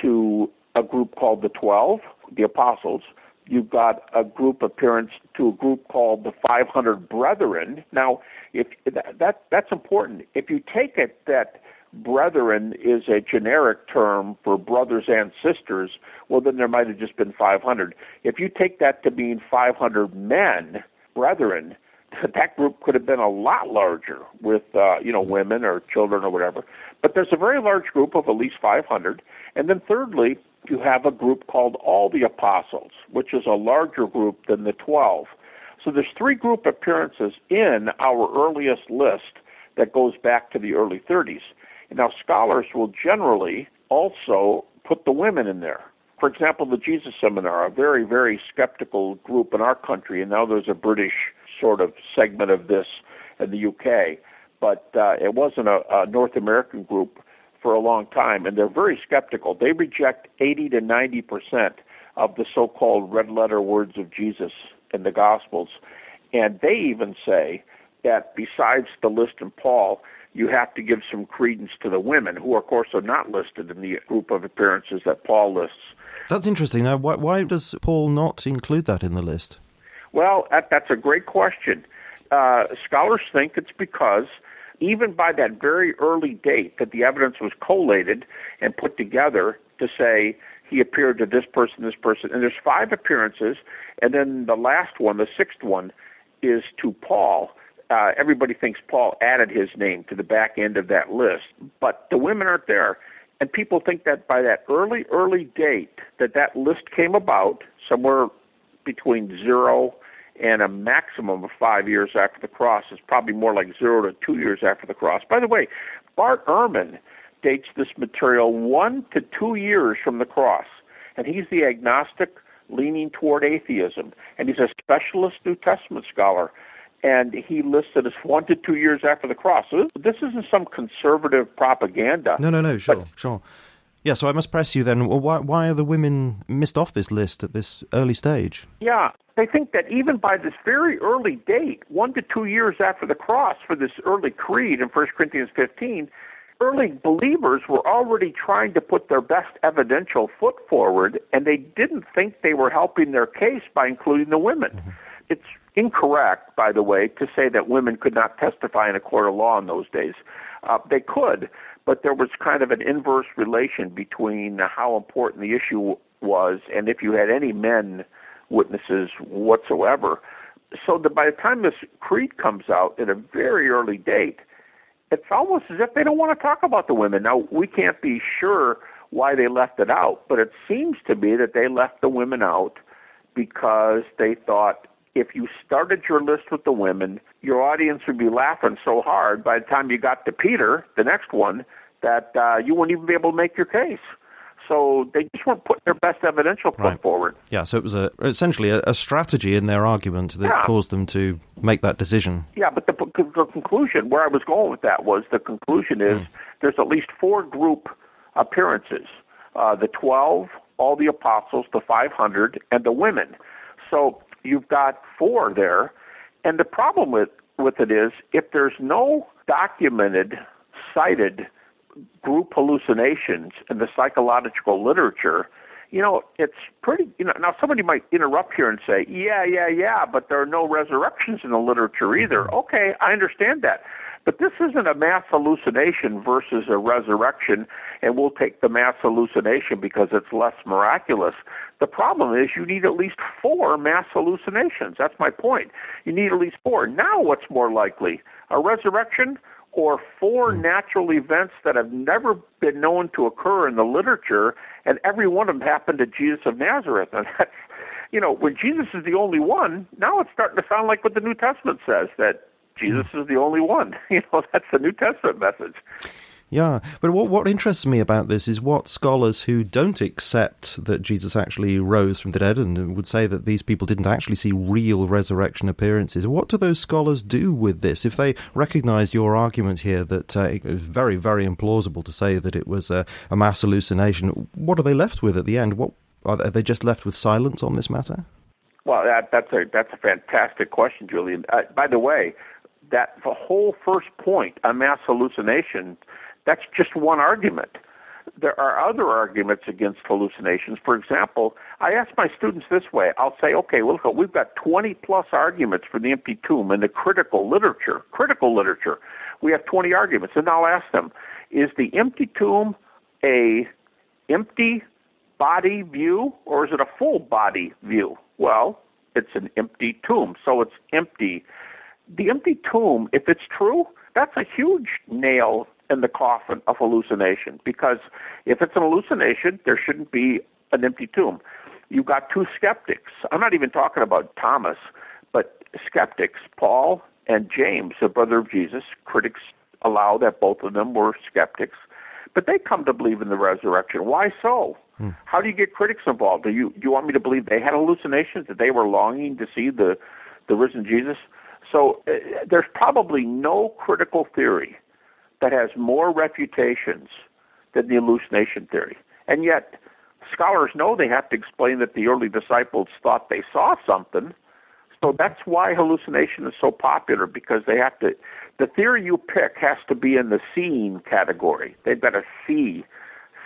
Speaker 2: to a group called the Twelve, the Apostles. You've got a group appearance to a group called the 500 Brethren. Now, if that, that that's important. If you take it that brethren is a generic term for brothers and sisters, well, then there might have just been 500. If you take that to mean 500 men, brethren, that group could have been a lot larger with, uh, you know, women or children or whatever. But there's a very large group of at least 500. And then thirdly, you have a group called all the apostles, which is a larger group than the 12. So there's three group appearances in our earliest list that goes back to the early 30s. Now scholars will generally also put the women in there. For example, the Jesus Seminar, a very, very skeptical group in our country, and now there's a British sort of segment of this in the UK, but uh, it wasn't a, a North American group for a long time, and they're very skeptical. They reject 80 to 90 percent of the so-called red letter words of Jesus in the Gospels, and they even say that besides the list in Paul, you have to give some credence to the women, who of course are not listed in the group of appearances that Paul lists.
Speaker 1: That's interesting. Now, why, why does Paul not include that in the list?
Speaker 2: Well, that, that's a great question. Uh, scholars think it's because even by that very early date that the evidence was collated and put together to say he appeared to this person, this person, and there's five appearances, and then the last one, the sixth one, is to Paul. Uh, everybody thinks Paul added his name to the back end of that list, but the women aren't there. And people think that by that early, early date that that list came about, somewhere between zero and a maximum of five years after the cross is probably more like zero to two years after the cross. By the way, Bart Ehrman dates this material one to two years from the cross, and he's the agnostic leaning toward atheism, and he's a specialist New Testament scholar. And he listed as one to two years after the cross. So this isn't some conservative propaganda.
Speaker 1: No, no, no, sure, sure. Yeah, so I must press you then. Why, why are the women missed off this list at this early stage?
Speaker 2: Yeah, they think that even by this very early date, one to two years after the cross for this early creed in 1 Corinthians 15, early believers were already trying to put their best evidential foot forward, and they didn't think they were helping their case by including the women. Mm-hmm. It's incorrect, by the way, to say that women could not testify in a court of law in those days. Uh, they could, but there was kind of an inverse relation between how important the issue was and if you had any men witnesses whatsoever. So that by the time this creed comes out at a very early date, it's almost as if they don't want to talk about the women. Now, we can't be sure why they left it out, but it seems to be that they left the women out because they thought if you started your list with the women, your audience would be laughing so hard by the time you got to Peter, the next one, that uh, you wouldn't even be able to make your case. So they just weren't putting their best evidential foot right. forward.
Speaker 1: Yeah, so it was a, essentially a, a strategy in their argument that yeah. caused them to make that decision.
Speaker 2: Yeah, but the, the conclusion, where I was going with that was the conclusion is mm. there's at least four group appearances uh, the 12, all the apostles, the 500, and the women. So you've got four there. And the problem with, with it is if there's no documented, cited group hallucinations in the psychological literature, you know, it's pretty, you know, now somebody might interrupt here and say, yeah, yeah, yeah, but there are no resurrections in the literature either. Mm-hmm. Okay, I understand that. But this isn't a mass hallucination versus a resurrection, and we'll take the mass hallucination because it's less miraculous. The problem is you need at least four mass hallucinations. That's my point. You need at least four. Now, what's more likely? A resurrection or four hmm. natural events that have never been known to occur in the literature, and every one of them happened to Jesus of Nazareth. And that's, you know, when Jesus is the only one, now it's starting to sound like what the New Testament says that Jesus is the only one. You know, that's the New Testament message.
Speaker 1: Yeah, but what what interests me about this is what scholars who don't accept that Jesus actually rose from the dead and would say that these people didn't actually see real resurrection appearances. What do those scholars do with this? If they recognise your argument here that uh, it was very very implausible to say that it was a, a mass hallucination, what are they left with at the end? What are they just left with silence on this matter?
Speaker 2: Well, that, that's a that's a fantastic question, Julian. Uh, by the way, that the whole first point on mass hallucination that's just one argument. There are other arguments against hallucinations. For example, I ask my students this way I'll say, okay, well, look, we've got 20 plus arguments for the empty tomb in the critical literature. Critical literature. We have 20 arguments. And I'll ask them, is the empty tomb a empty body view or is it a full body view? Well, it's an empty tomb, so it's empty. The empty tomb, if it's true, that's a huge nail in the coffin of hallucination because if it's an hallucination, there shouldn't be an empty tomb. You've got two skeptics. I'm not even talking about Thomas, but skeptics, Paul and James, the brother of Jesus. Critics allow that both of them were skeptics, but they come to believe in the resurrection. Why so? Hmm. How do you get critics involved? Do you do you want me to believe they had hallucinations that they were longing to see the the risen Jesus? So uh, there's probably no critical theory that has more refutations than the hallucination theory. And yet scholars know they have to explain that the early disciples thought they saw something. So that's why hallucination is so popular because they have to the theory you pick has to be in the seeing category. They've got to see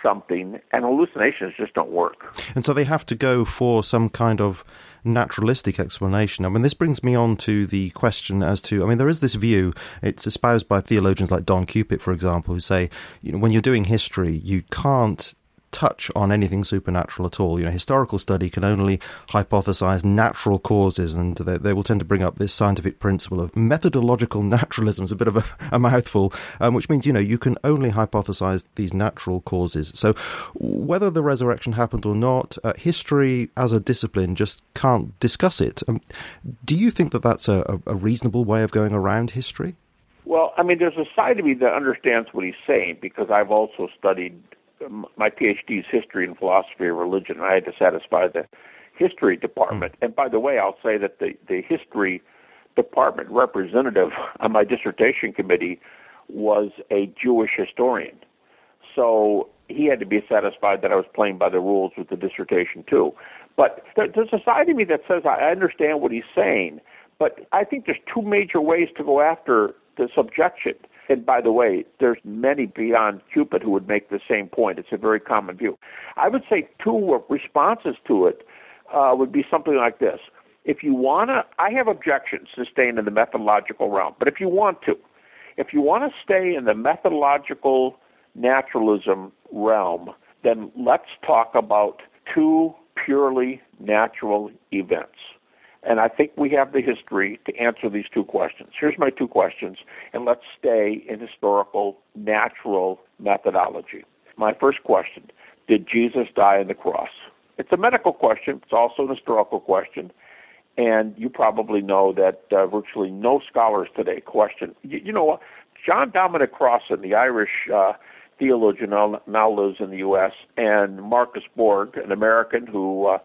Speaker 2: something, and hallucinations just don't work.
Speaker 1: And so they have to go for some kind of naturalistic explanation. I mean, this brings me on to the question as to, I mean, there is this view, it's espoused by theologians like Don Cupitt, for example, who say, you know, when you're doing history, you can't touch on anything supernatural at all. You know, historical study can only hypothesize natural causes, and they, they will tend to bring up this scientific principle of methodological naturalism. It's a bit of a, a mouthful, um, which means, you know, you can only hypothesize these natural causes. So whether the resurrection happened or not, uh, history as a discipline just can't discuss it. Um, do you think that that's a, a reasonable way of going around history?
Speaker 2: Well, I mean, there's a side of me that understands what he's saying because I've also studied my PhD is history and philosophy of religion. I had to satisfy the history department. Mm. And by the way, I'll say that the the history department representative on my dissertation committee was a Jewish historian. So he had to be satisfied that I was playing by the rules with the dissertation too. But there's a side of me that says I understand what he's saying, but I think there's two major ways to go after this objection. And by the way, there's many beyond Cupitt who would make the same point. It's a very common view. I would say two responses to it uh, would be something like this. If you want to, I have objections to staying in the methodological realm, but if you want to, if you want to stay in the methodological naturalism realm, then let's talk about two purely natural events. And I think we have the history to answer these two questions. Here's my two questions, and let's stay in historical, natural methodology. My first question Did Jesus die on the cross? It's a medical question, it's also an historical question. And you probably know that uh, virtually no scholars today question. You, you know, John Dominic Crossan, the Irish uh, theologian, now, lives in the U.S., and Marcus Borg, an American who uh,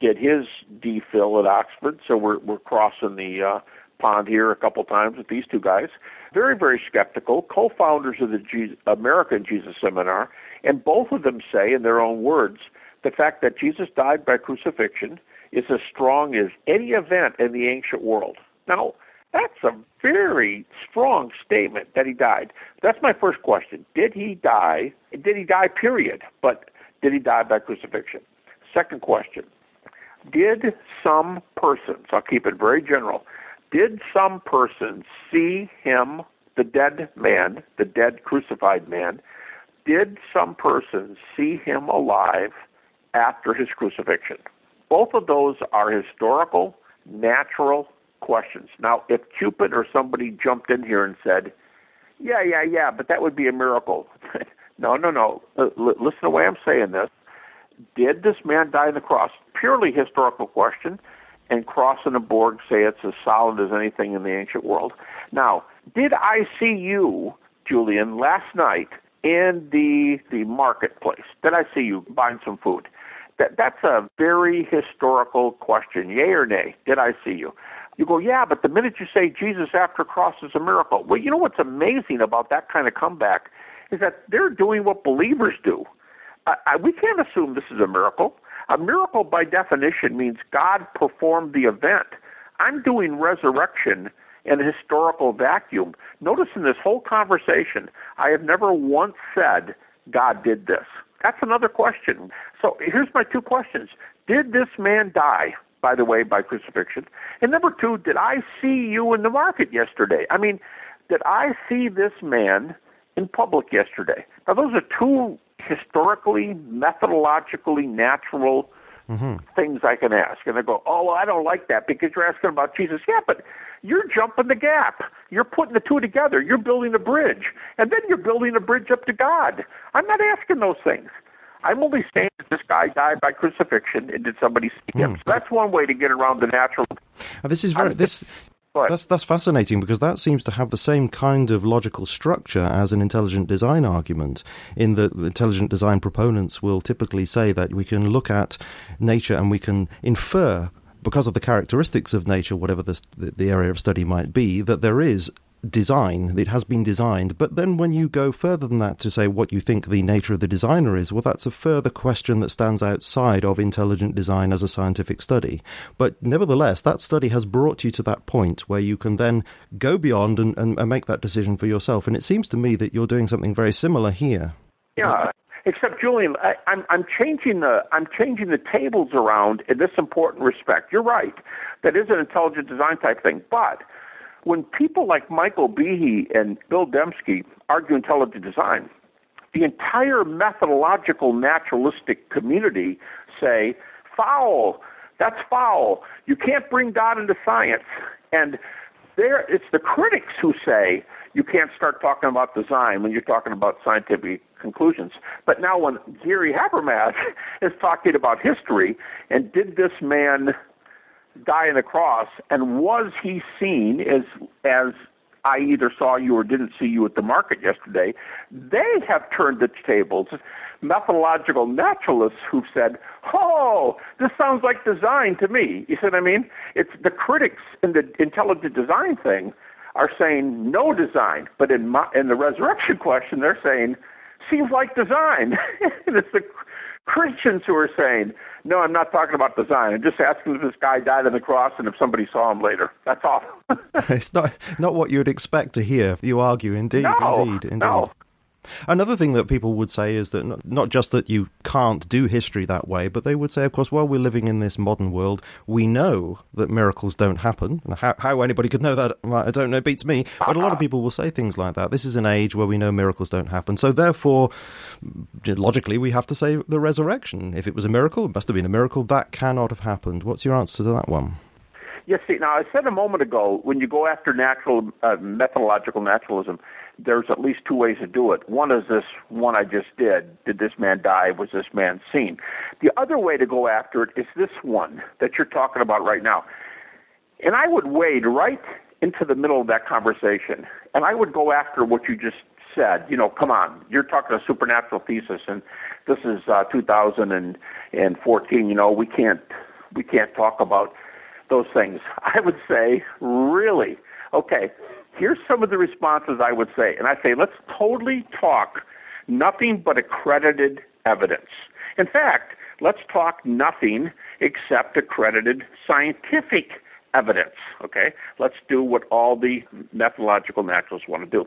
Speaker 2: did his DPhil at Oxford, so we're we're crossing the uh, pond here a couple times with these two guys. Very very skeptical, co-founders of the Je- American Jesus Seminar, and both of them say in their own words the fact that Jesus died by crucifixion is as strong as any event in the ancient world. Now, that's a very strong statement that he died. That's my first question. Did he die? Did he die, period? But did he die by crucifixion? Second question did some persons, I'll keep it very general, did some persons see him, the dead man, the dead crucified man, did some persons see him alive after his crucifixion? Both of those are historical, natural questions. Now, if Cupitt or somebody jumped in here and said, yeah, yeah, yeah, but that would be a miracle. no, no, no. Uh, listen to the way I'm saying this. Did this man die on the cross? Purely historical question, and Crossan and a Borg say it's as solid as anything in the ancient world. Now, did I see you, Julian, last night in the the marketplace? Did I see you buying some food? That that's a very historical question. Yay or nay? Did I see you? You go, yeah, but the minute you say Jesus after cross is a miracle, well, you know what's amazing about that kind of comeback is that they're doing what believers do. I, I, we can't assume this is a miracle. A miracle, by definition, means God performed the event. I'm doing resurrection in a historical vacuum. Notice in this whole conversation, I have never once said God did this. That's another question. So here's my two questions. Did this man die, by the way, by crucifixion? And number two, did I see you in the market yesterday? I mean, did I see this man in public yesterday? Now, those are two historically, methodologically natural mm-hmm. things I can ask. And they go, oh, well, I don't like that because you're asking about Jesus. Yeah, but you're jumping the gap. You're putting the two together. You're building a bridge. And then you're building a bridge up to God. I'm not asking those things. I'm only saying that this guy died by crucifixion and did somebody see him. Mm. So that's one way to get around the natural.
Speaker 1: Now, this is very, this That's that's fascinating because that seems to have the same kind of logical structure as an intelligent design argument. In that intelligent design proponents will typically say that we can look at nature and we can infer because of the characteristics of nature, whatever the, the area of study might be, that there is design. It has been designed. But then when you go further than that to say what you think the nature of the designer is, well, that's a further question that stands outside of intelligent design as a scientific study. But nevertheless, that study has brought you to that point where you can then go beyond and, and, and make that decision for yourself. And it seems to me that you're doing something very similar here.
Speaker 2: Yeah. Except Julian, I, I'm I'm changing the I'm changing the tables around in this important respect. You're right. That is an intelligent design type thing. But when people like Michael Behe and Bill Dembski argue intelligent design, the entire methodological naturalistic community say, foul, that's foul. You can't bring God into science. And there, it's the critics who say you can't start talking about design when you're talking about scientific conclusions. But now when Gary Habermas is talking about history and did this man die on the cross, and was he seen as as I either saw you or didn't see you at the market yesterday? They have turned the tables. Methodological naturalists who've said, "Oh, this sounds like design to me." You see what I mean? It's the critics in the intelligent design thing are saying no design, but in my, in the resurrection question, they're saying seems like design. it's the Christians who are saying, no, I'm not talking about design. I'm just asking if this guy died on the cross and if somebody saw him later. That's all.
Speaker 1: it's not not what you'd expect to hear. You argue, indeed,
Speaker 2: no,
Speaker 1: indeed, indeed.
Speaker 2: No.
Speaker 1: Another thing that people would say is that not just that you can't do history that way, but they would say, of course, while we're living in this modern world, we know that miracles don't happen. How, how anybody could know that, I don't know, beats me. But a lot of people will say things like that. This is an age where we know miracles don't happen. So therefore, logically, we have to say the resurrection. If it was a miracle, it must have been a miracle. That cannot have happened. What's your answer to that one?
Speaker 2: Yes, see, now I said a moment ago, when you go after natural, uh, methodological naturalism, there's at least two ways to do it. One is this one I just did. Did this man die? Was this man seen? The other way to go after it is this one that you're talking about right now. And I would wade right into the middle of that conversation and I would go after what you just said. You know, come on, you're talking a supernatural thesis and this is uh, 2014. You know, we can't we can't talk about those things. I would say, really, okay, here's some of the responses I would say. And I say, let's totally talk nothing but accredited evidence. In fact, let's talk nothing except accredited scientific evidence. Okay? Let's do what all the methodological naturalists want to do.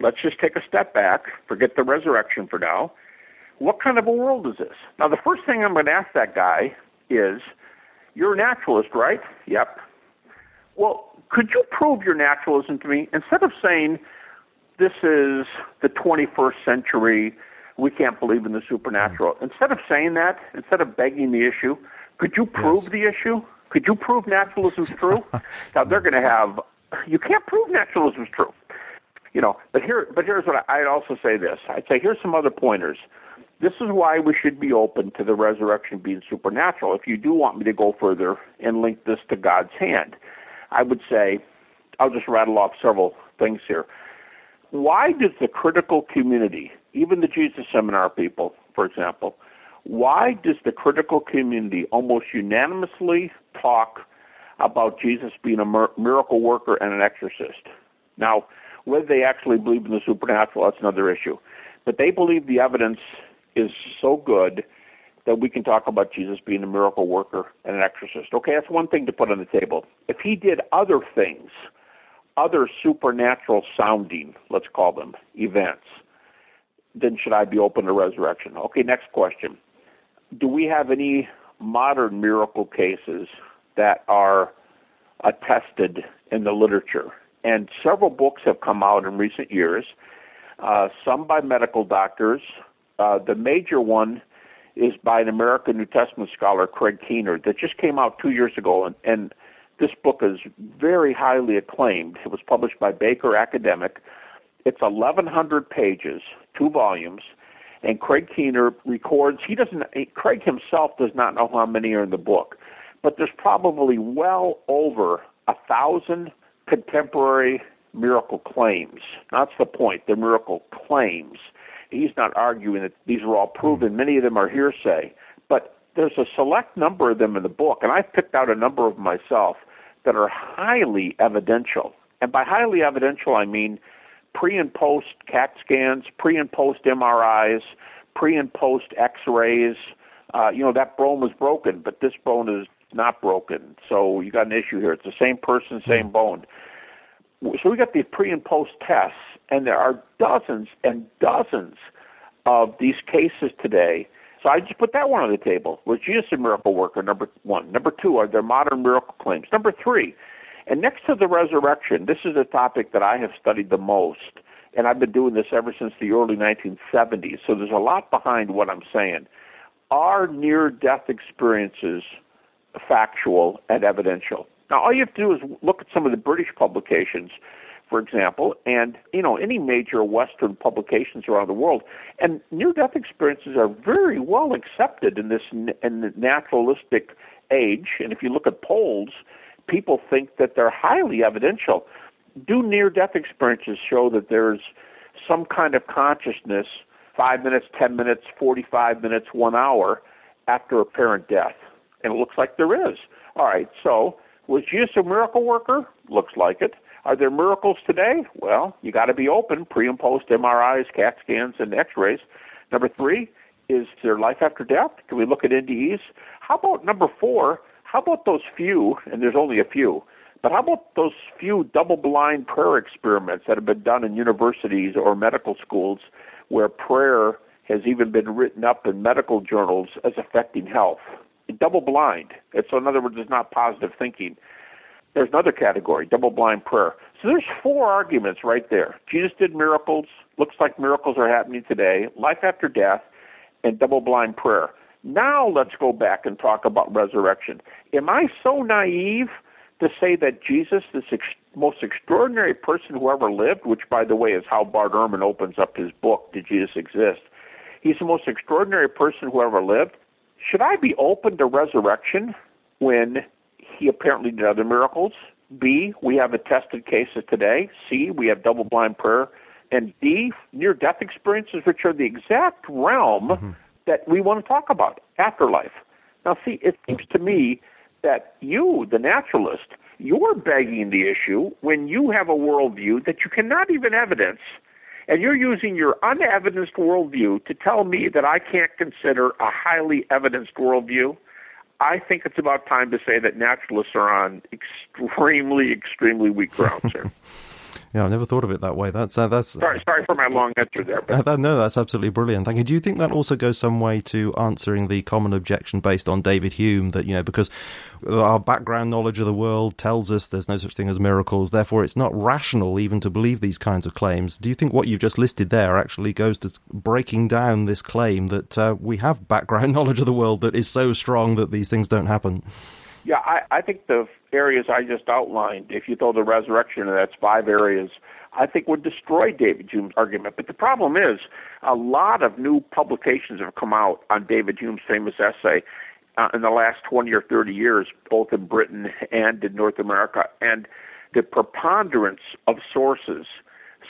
Speaker 2: Let's just take a step back, forget the resurrection for now. What kind of a world is this? Now, the first thing I'm going to ask that guy is, You're a naturalist, right? Yep. Well, could you prove your naturalism to me? Instead of saying, this is the 21st century, we can't believe in the supernatural. Mm. Instead of saying that, instead of begging the issue, could you prove yes. the issue? Could you prove naturalism is true? now they're going to have. You can't prove naturalism is true. You know, but here, but here's what I, I'd also say. This I'd say here's some other pointers. This is why we should be open to the resurrection being supernatural. If you do want me to go further and link this to God's hand, I would say, I'll just rattle off several things here. Why does the critical community, even the Jesus Seminar people, for example, why does the critical community almost unanimously talk about Jesus being a miracle worker and an exorcist? Now, whether they actually believe in the supernatural, that's another issue. But they believe the evidence is so good that we can talk about Jesus being a miracle worker and an exorcist. Okay, that's one thing to put on the table. If he did other things, other supernatural sounding, let's call them, events, then should I be open to resurrection? Okay, next question. Do we have any modern miracle cases that are attested in the literature? And several books have come out in recent years, uh, some by medical doctors. Uh, the major one is by an American New Testament scholar, Craig Keener, that just came out two years ago, and, and this book is very highly acclaimed. It was published by Baker Academic. It's 1,100 pages, two volumes, and Craig Keener records. He doesn't. Craig himself does not know how many are in the book, but there's probably well over a thousand contemporary miracle claims. That's the point. They're miracle claims. He's not arguing that these are all proven. Many of them are hearsay. But there's a select number of them in the book, and I've picked out a number of myself that are highly evidential. And by highly evidential, I mean pre and post CAT scans, pre and post MRIs, pre and post X rays. Uh, you know, that bone was broken, but this bone is not broken. So you got an issue here. It's the same person, same bone. So we got these pre and post tests, and there are dozens and dozens of these cases today. So I just put that one on the table. Was Jesus a miracle worker? Number one. Number two, are there modern miracle claims? Number three, and next to the resurrection, this is a topic that I have studied the most, and I've been doing this ever since the early 1970s. So there's a lot behind what I'm saying. Are near death experiences factual and evidential? Now, all you have to do is look at some of the British publications, for example, and you know any major Western publications around the world. And near-death experiences are very well accepted in this in the naturalistic age. And if you look at polls, people think that they're highly evidential. Do near-death experiences show that there's some kind of consciousness, five minutes, ten minutes, forty-five minutes, one hour after apparent death? And it looks like there is. All right, so was Jesus a miracle worker? Looks like it. Are there miracles today? Well, you got to be open pre and post MRIs, CAT scans, and x rays. Number three, is there life after death? Can we look at NDEs? How about number four? How about those few, and there's only a few, but how about those few double blind prayer experiments that have been done in universities or medical schools where prayer has even been written up in medical journals as affecting health? Double blind. It's in other words, it's not positive thinking. There's another category, double blind prayer. So there's four arguments right there. Jesus did miracles, looks like miracles are happening today, life after death, and double blind prayer. Now let's go back and talk about resurrection. Am I so naive to say that Jesus, this ex- most extraordinary person who ever lived, which by the way is how Bart Ehrman opens up his book, Did Jesus Exist? He's the most extraordinary person who ever lived. Should I be open to resurrection when he apparently did other miracles? B, we have attested cases today. C, we have double blind prayer. And D, near death experiences, which are the exact realm mm-hmm. that we want to talk about afterlife. Now, see, it seems to me that you, the naturalist, you're begging the issue when you have a worldview that you cannot even evidence and you're using your unevidenced worldview to tell me that I can't consider a highly evidenced worldview, I think it's about time to say that naturalists are on extremely, extremely weak ground, sir.
Speaker 1: Yeah, I never thought of it that way. That's uh, that's.
Speaker 2: Sorry, sorry for my long answer there.
Speaker 1: But... Uh, no, that's absolutely brilliant. Thank you. Do you think that also goes some way to answering the common objection based on David Hume that you know because our background knowledge of the world tells us there's no such thing as miracles, therefore it's not rational even to believe these kinds of claims. Do you think what you've just listed there actually goes to breaking down this claim that uh, we have background knowledge of the world that is so strong that these things don't happen?
Speaker 2: Yeah, I, I think the areas I just outlined, if you throw the resurrection, and that's five areas, I think would destroy David Hume's argument. But the problem is, a lot of new publications have come out on David Hume's famous essay uh, in the last 20 or 30 years, both in Britain and in North America. And the preponderance of sources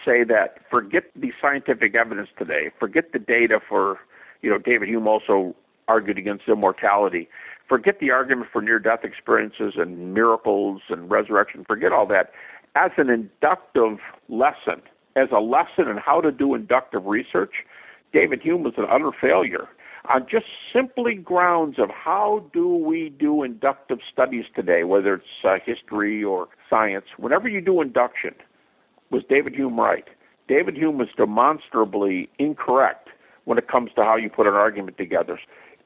Speaker 2: say that forget the scientific evidence today, forget the data for, you know, David Hume also argued against immortality forget the argument for near death experiences and miracles and resurrection, forget all that. As an inductive lesson, as a lesson in how to do inductive research, David Hume was an utter failure on just simply grounds of how do we do inductive studies today, whether it's uh, history or science. Whenever you do induction, was David Hume right? David Hume was demonstrably incorrect when it comes to how you put an argument together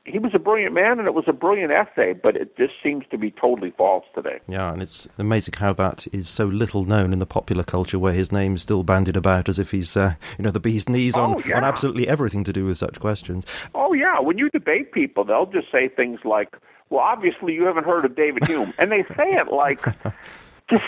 Speaker 2: he was a brilliant man and it was a brilliant essay, but it just seems to be totally false today.
Speaker 1: Yeah, and it's amazing how that is so little known in the popular culture where his name is still bandied about as if he's, uh, you know, the bee's knees on,
Speaker 2: oh, yeah.
Speaker 1: on absolutely everything to do with such questions.
Speaker 2: Oh, yeah. When you debate people, they'll just say things like, well, obviously you haven't heard of David Hume. and they say it like, just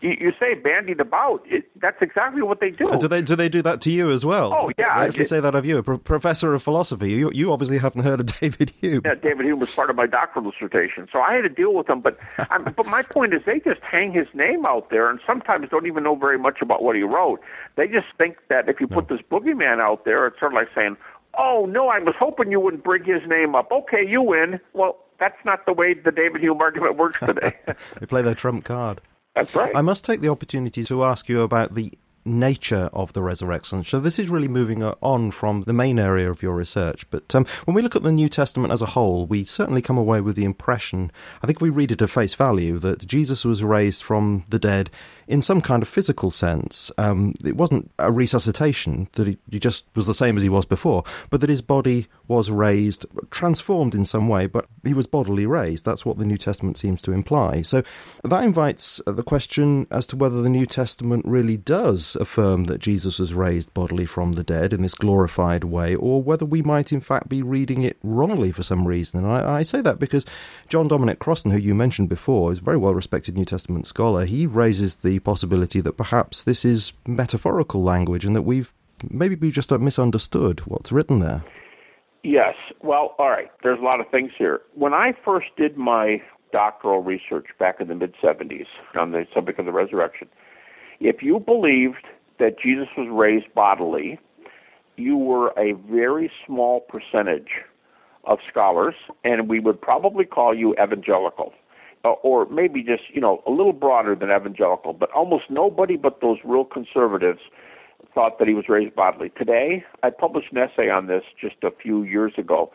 Speaker 2: you, you say bandied about. It, that's exactly what they do.
Speaker 1: do they do they do that to you as well?
Speaker 2: Oh yeah,
Speaker 1: they actually
Speaker 2: it,
Speaker 1: say that of you, a pro- professor of philosophy. You you obviously haven't heard of David Hume.
Speaker 2: Yeah, David Hume was part of my doctoral dissertation, so I had to deal with them. But I'm, but my point is, they just hang his name out there, and sometimes don't even know very much about what he wrote. They just think that if you put this boogeyman out there, it's sort of like saying, "Oh no, I was hoping you wouldn't bring his name up." Okay, you win. Well, that's not the way the David Hume argument works today.
Speaker 1: they play their trump card.
Speaker 2: That's right.
Speaker 1: I must take the opportunity to ask you about the nature of the resurrection. So this is really moving on from the main area of your research. But um, when we look at the New Testament as a whole, we certainly come away with the impression, I think we read it at face value, that Jesus was raised from the dead in some kind of physical sense. Um, it wasn't a resuscitation, that he, he, just was the same as he was before, but that his body was raised, transformed in some way, but he was bodily raised. That's what the New Testament seems to imply. So that invites the question as to whether the New Testament really does affirm that Jesus was raised bodily from the dead in this glorified way, or whether we might in fact be reading it wrongly for some reason. And I, I say that because John Dominic Crossan, who you mentioned before, is a very well respected New Testament scholar. He raises the possibility that perhaps this is metaphorical language and that we've maybe we've just misunderstood what's written there.
Speaker 2: Yes. Well, all right. There's a lot of things here. When I first did my doctoral research back in the mid 70s on the subject of the resurrection, if you believed that Jesus was raised bodily, you were a very small percentage of scholars, and we would probably call you evangelical. Uh, or maybe just, you know, a little broader than evangelical, but almost nobody but those real conservatives thought that he was raised bodily. Today, I published an essay on this just a few years ago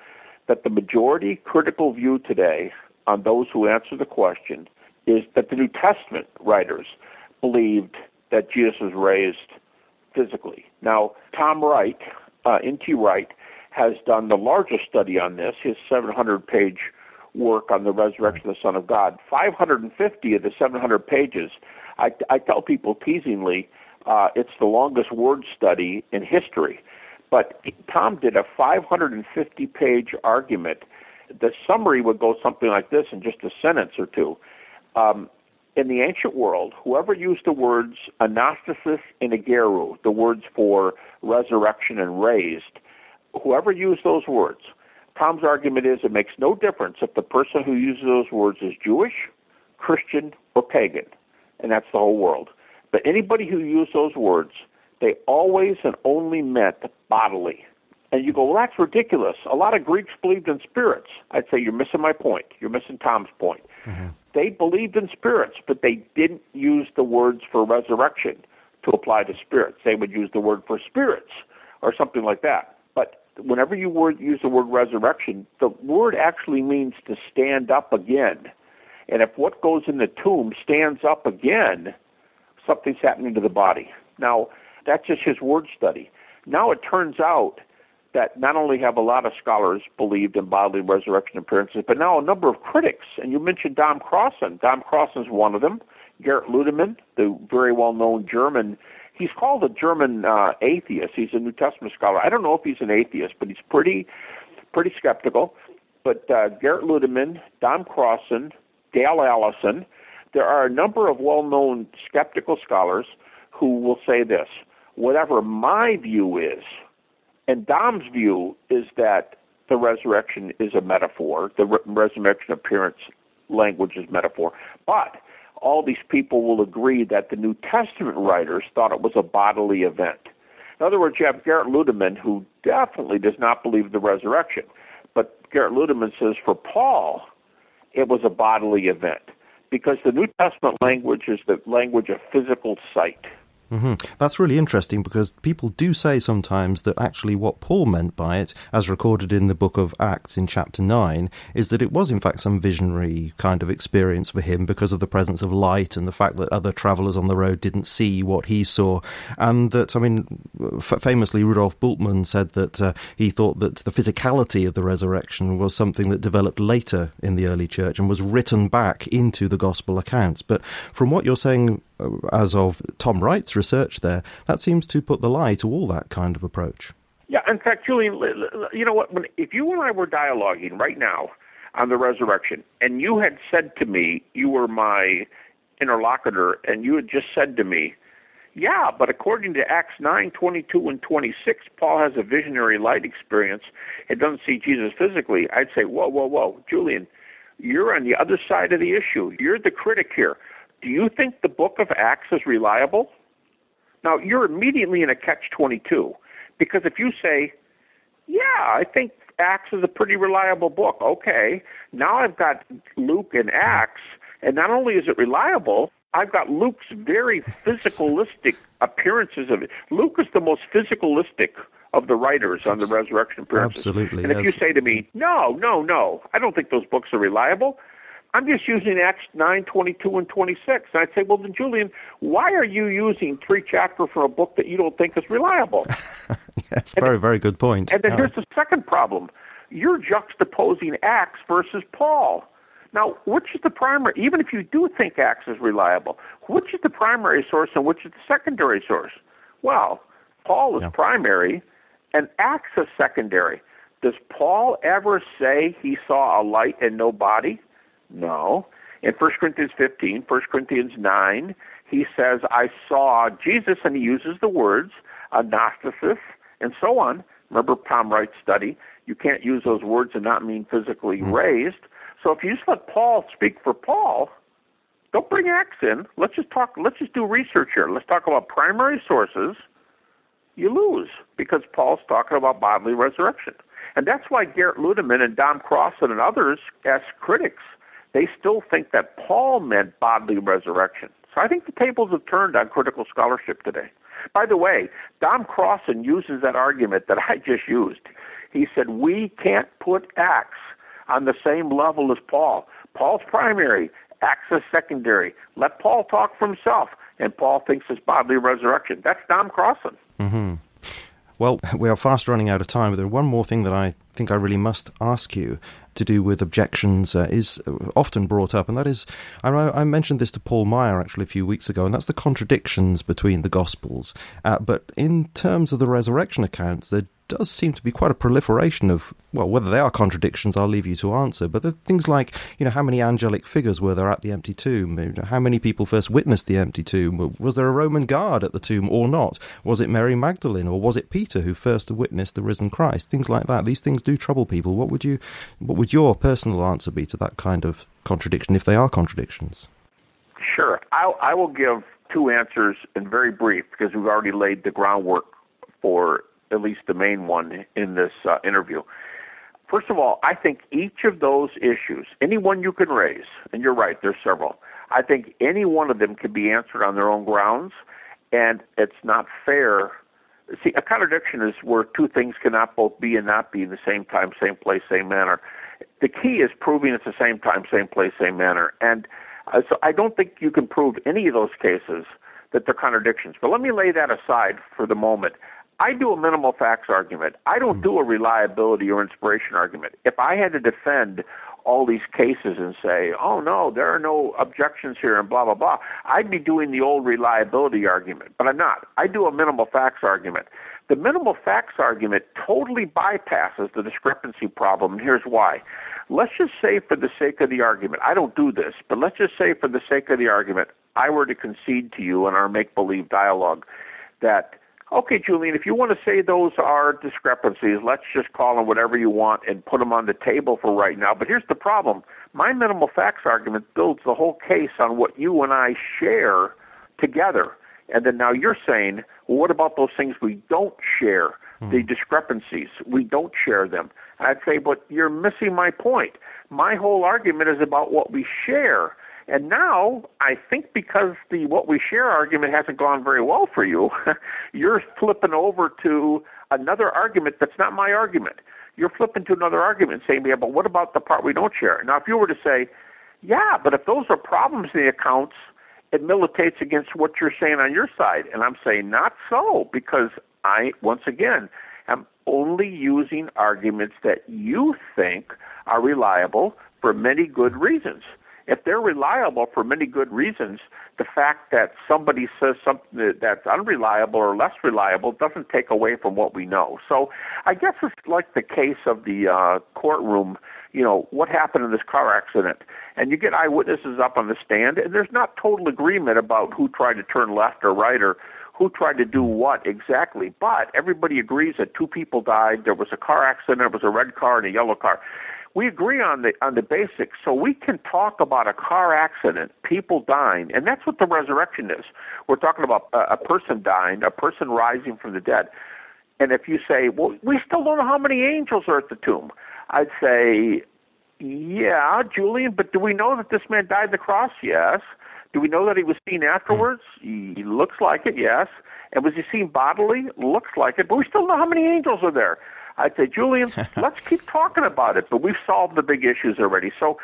Speaker 2: that the majority critical view today on those who answer the question is that the New Testament writers believed that Jesus was raised physically. Now, Tom Wright, uh, N.T. Wright, has done the largest study on this, his 700 page work on the resurrection of the Son of God. 550 of the 700 pages, I, I tell people teasingly, uh, it's the longest word study in history. But Tom did a 550 page argument. The summary would go something like this in just a sentence or two. Um, in the ancient world, whoever used the words anastasis and egeiro, the words for resurrection and raised, whoever used those words, Tom's argument is it makes no difference if the person who uses those words is Jewish, Christian, or pagan, and that's the whole world. But anybody who used those words, they always and only meant bodily. And you go, well, that's ridiculous. A lot of Greeks believed in spirits. I'd say you're missing my point. You're missing Tom's point. Mm-hmm. They believed in spirits, but they didn't use the words for resurrection to apply to spirits. They would use the word for spirits or something like that. Whenever you word, use the word resurrection, the word actually means to stand up again. And if what goes in the tomb stands up again, something's happening to the body. Now, that's just his word study. Now it turns out that not only have a lot of scholars believed in bodily resurrection appearances, but now a number of critics. And you mentioned Dom Crossan. Dom Crossan's one of them. Gerrit Ludemann, the very well-known German, he's called a German uh, atheist. He's a New Testament scholar. I don't know if he's an atheist, but he's pretty, pretty skeptical. But uh, Gerrit Ludemann, Dom Crossan, Dale Allison, there are a number of well-known skeptical scholars who will say this: whatever my view is and Dom's view is that the resurrection is a metaphor, the re- resurrection appearance language is metaphor. But all these people will agree that the New Testament writers thought it was a bodily event. In other words, you have Gerrit Ludemann, who definitely does not believe the resurrection. But Gerrit Ludemann says for Paul, it was a bodily event because the New Testament language is the language of physical sight.
Speaker 1: Mm-hmm. That's really interesting because people do say sometimes that actually what Paul meant by it, as recorded in the book of Acts in chapter 9, is that it was in fact some visionary kind of experience for him because of the presence of light and the fact that other travelers on the road didn't see what he saw. And that, I mean, f- famously, Rudolf Bultmann said that uh, he thought that the physicality of the resurrection was something that developed later in the early church and was written back into the gospel accounts. But from what you're saying, Uh, as of Tom Wright's research there, that seems to put the lie to all that kind of approach.
Speaker 2: Yeah, in fact, Julian, you know what? When, if you and I were dialoguing right now on the resurrection, and you had said to me you were my interlocutor and you had just said to me, yeah, but according to Acts 9, 22 and 26, Paul has a visionary light experience and doesn't see Jesus physically. I'd say, whoa, whoa, whoa, Julian, you're on the other side of the issue. You're the critic here. Do you think the book of Acts is reliable? Now, you're immediately in a catch 22 because if you say, yeah, I think Acts is a pretty reliable book, okay, now I've got Luke and Acts, and not only is it reliable, I've got Luke's very physicalistic appearances of it. Luke is the most physicalistic of the writers on the resurrection appearances.
Speaker 1: Absolutely.
Speaker 2: And if
Speaker 1: yes.
Speaker 2: you say to me, no, no, no, I don't think those books are reliable, I'm just using Acts 9, 22, and 26. And I'd say, well, then, Julian, why are you using three chapters from a book that you don't think is reliable?
Speaker 1: yes, very, very good point.
Speaker 2: And then here's the second problem. You're juxtaposing Acts versus Paul. Now, which is the primary, even if you do think Acts is reliable, which is the primary source and which is the secondary source? Well, Paul is
Speaker 1: Yeah.
Speaker 2: primary and Acts is secondary. Does Paul ever say he saw a light and no body? No. In 1 Corinthians 15, 1 Corinthians 9, he says, I saw Jesus, and he uses the words anastasis and so on. Remember Tom Wright's study? You can't use those words and not mean physically hmm. raised. So if you just let Paul speak for Paul, don't bring Acts in. Let's just talk. Let's just do research here. Let's talk about primary sources. You lose because Paul's talking about bodily resurrection, and that's why Garrett Ludemann and Dom Crossan and others, as critics, they still think that Paul meant bodily resurrection. So I think the tables have turned on critical scholarship today. By the way, Dom Crossan uses that argument that I just used. He said we can't put Acts on the same level as Paul. Paul's primary, Acts is secondary. Let Paul talk for himself, and Paul thinks it's bodily resurrection. That's Dom Crossan. Mm-hmm.
Speaker 1: Well, we are fast running out of time, there's one more thing that I think I really must ask you to do with objections uh, is often brought up, and that is I, I mentioned this to Paul Maier actually a few weeks ago, and that's the contradictions between the Gospels. Uh, but in terms of the resurrection accounts, there does seem to be quite a proliferation of, well, whether they are contradictions, I'll leave you to answer, but things like, you know, how many angelic figures were there at the empty tomb? How many people first witnessed the empty tomb? Was there a Roman guard at the tomb or not? Was it Mary Magdalene or was it Peter who first witnessed the risen Christ? Things like that. These things do trouble people. What would you, what would your personal answer be to that kind of contradiction, if they are contradictions?
Speaker 2: Sure. I, I will give two answers and very brief because we've already laid the groundwork for at least the main one in this uh, interview. First of all, I think each of those issues, any one you can raise, and you're right, there's several. I think any one of them can be answered on their own grounds, and it's not fair. See, a contradiction is where two things cannot both be and not be in the same time, same place, same manner. The key is proving it's the same time, same place, same manner. And uh, so I don't think you can prove any of those cases that they're contradictions. But let me lay that aside for the moment. I do a minimal facts argument. I don't hmm. do a reliability or inspiration argument. If I had to defend all these cases and say, oh no, there are no objections here and blah, blah, blah, I'd be doing the old reliability argument. But I'm not. I do a minimal facts argument. The minimal facts argument totally bypasses the discrepancy problem, and here's why. Let's just say, for the sake of the argument, I don't do this, but let's just say, for the sake of the argument, I were to concede to you in our make believe dialogue that Okay, Julian, if you want to say those are discrepancies, let's just call them whatever you want and put them on the table for right now. But here's the problem my minimal facts argument builds the whole case on what you and I share together. And then now you're saying, well, what about those things we don't share? Hmm. The discrepancies, we don't share them. And I'd say, but you're missing my point. My whole argument is about what we share. And now I think because the what we share argument hasn't gone very well for you, you're flipping over to another argument that's not my argument. You're flipping to another argument saying, yeah, but what about the part we don't share? Now, if you were to say, yeah, but if those are problems in the accounts, it militates against what you're saying on your side. And I'm saying not so because I, once again, am only using arguments that you think are reliable for many good reasons. If they're reliable for many good reasons, the fact that somebody says something that's unreliable or less reliable doesn't take away from what we know. So I guess it's like the case of the uh, courtroom. You know what happened in this car accident, and you get eyewitnesses up on the stand, and there's not total agreement about who tried to turn left or right or who tried to do what exactly. But everybody agrees that two people died. There was a car accident. There was a red car and a yellow car we agree on the on the basics. So we can talk about a car accident people dying and that's what the resurrection is. We're talking about a, a person dying a person rising from the dead. And if you say well we still don't know how many angels are at the tomb i'd say yeah julian but do we know that this man died on the cross? Yes. Do we know that he was seen afterwards? He looks like it yes. And was he seen bodily? Looks like it but we still don't know how many angels are there I'd say, Julian, let's keep talking about it. But we've solved the big issues already. So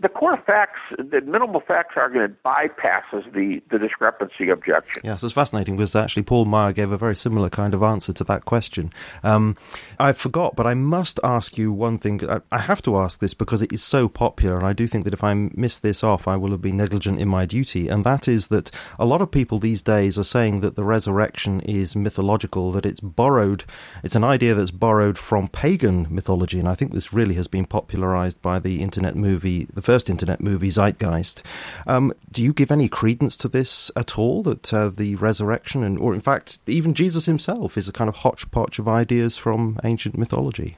Speaker 2: the core facts, the minimal facts argument bypasses the, the discrepancy objection.
Speaker 1: Yes, it's fascinating because actually Paul Maier gave a very similar kind of answer to that question. Um, I forgot, but I must ask you one thing. I, have to ask this because it is so popular, and I do think that if I miss this off, I will have been negligent in my duty. And that is that a lot of people these days are saying that the resurrection is mythological, that it's borrowed, it's an idea that's borrowed from pagan mythology. And I think this really has been popularized by the internet movie, the first internet movie, Zeitgeist. Um, do you give any credence to this at all? That uh, the resurrection, and or in fact, even Jesus himself, is a kind of hodgepodge of ideas from ancient mythology?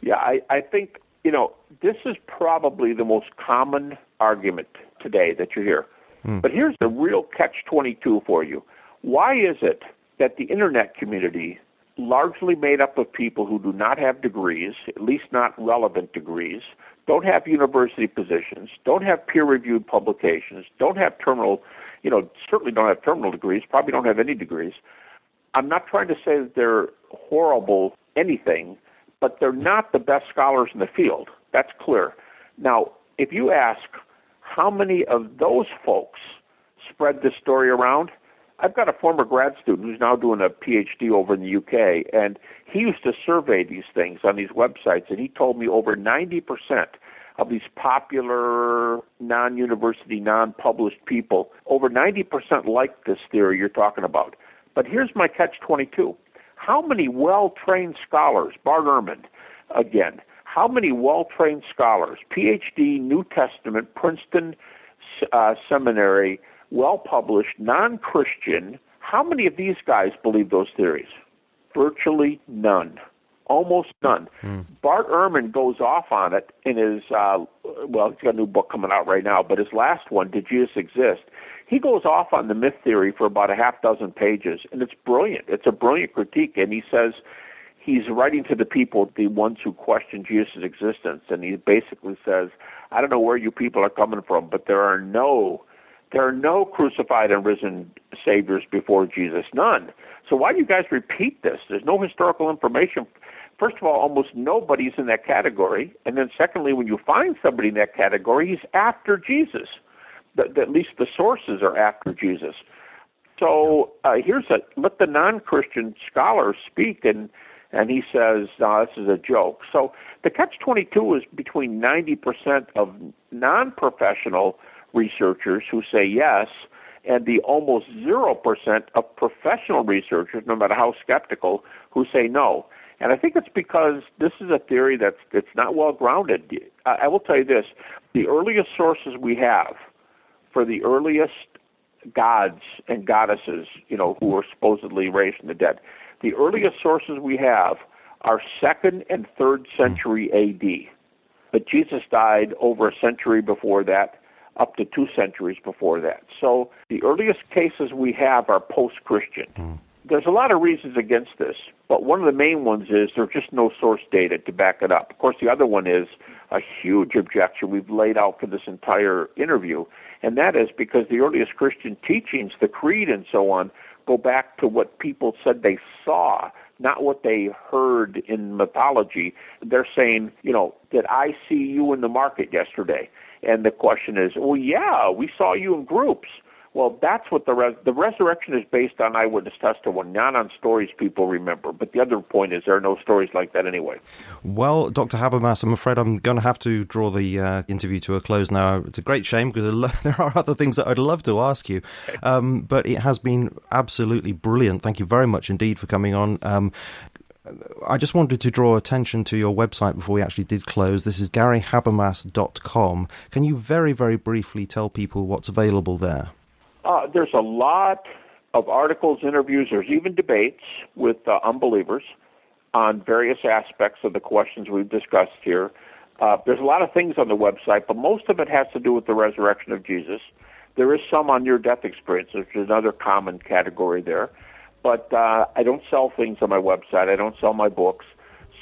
Speaker 2: Yeah, I, I think you know this is probably the most common argument today that you hear. Mm. But here's the real catch 22 for you. Why is it that the internet community largely made up of people who do not have degrees, at least not relevant degrees, don't have university positions, don't have peer reviewed publications, don't have terminal, you know, certainly don't have terminal degrees, probably don't have any degrees. I'm not trying to say that they're horrible anything, but they're not the best scholars in the field. That's clear. Now, if you ask how many of those folks spread this story around, I've got a former grad student who's now doing a PhD over in the UK, and he used to survey these things on these websites, and he told me over 90% of these popular non university, non published people, over 90% like this theory you're talking about. But here's my catch 22 how many well trained scholars, Bart Ehrman, again, how many well trained scholars, PhD, New Testament, Princeton uh, Seminary, well published, non Christian. How many of these guys believe those theories? Virtually none. Almost none. Hmm. Bart Ehrman goes off on it in his, uh, well, he's got a new book coming out right now, but his last one, Did Jesus Exist? He goes off on the myth theory for about a half dozen pages, and it's brilliant. It's a brilliant critique, and he says he's writing to the people, the ones who question Jesus' existence, and he basically says, I don't know where you people are coming from, but there are no there are no crucified and risen saviors before Jesus, none. So why do you guys repeat this? There's no historical information. First of all, almost nobody's in that category, and then secondly, when you find somebody in that category, he's after Jesus. The, at least the sources are after Jesus. So uh, here's a let the non-Christian scholars speak, and and he says, no, this is a joke. So the catch-22 is between 90% of non-professional researchers who say yes, and the almost 0% of professional researchers, no matter how skeptical, who say no. And I think it's because this is a theory that's that's not well grounded. I, I will tell you this: the earliest sources we have for the earliest gods and goddesses, you know, who were supposedly raised from the dead, the earliest sources we have are second and third century A.D. But Jesus died over a century before that up to two centuries before that. So the earliest cases we have are post Christian. Mm. There's a lot of reasons against this, but one of the main ones is there's just no source data to back it up. Of course, the other one is a huge objection we've laid out for this entire interview, and that is because the earliest Christian teachings, the creed and so on, go back to what people said they saw, not what they heard in mythology. They're saying, you know, did I see you in the market yesterday? And the question is, well, yeah, we saw you in groups. Well, that's what the res- the resurrection is based on eyewitness testimony, not on stories people remember. But the other point is there are no stories like that anyway.
Speaker 1: Well, Dr. Habermas, I'm afraid I'm going to have to draw the uh, interview to a close now. It's a great shame because there are other things that I'd love to ask you, um, but it has been absolutely brilliant. Thank you very much indeed for coming on. Um, I just wanted to draw attention to your website before we actually did close. This is garyhabermas.com. Can you very, very briefly tell people what's available there?
Speaker 2: Uh, there's a lot of articles, interviews, there's even debates with uh, unbelievers on various aspects of the questions we've discussed here. Uh, there's a lot of things on the website, but most of it has to do with the resurrection of Jesus. There is some on near death experience, which is another common category there. But uh, I don't sell things on my website, I don't sell my books.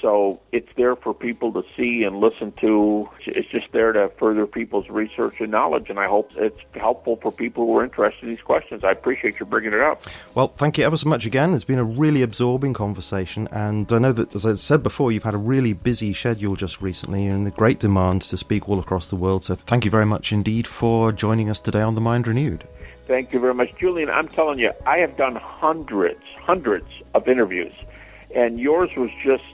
Speaker 2: So it's there for people to see and listen to. It's just there to further people's research and knowledge, and I hope it's helpful for people who are interested in these questions. I appreciate you bringing it up.
Speaker 1: Well, thank you ever so much again. It's been a really absorbing conversation, and I know that, as I said before, you've had a really busy schedule just recently and the great demand to speak all across the world. So thank you very much indeed for joining us today on The Mind Renewed.
Speaker 2: Thank you very much, Julian. I'm telling you, I have done hundreds, hundreds of interviews, and yours was just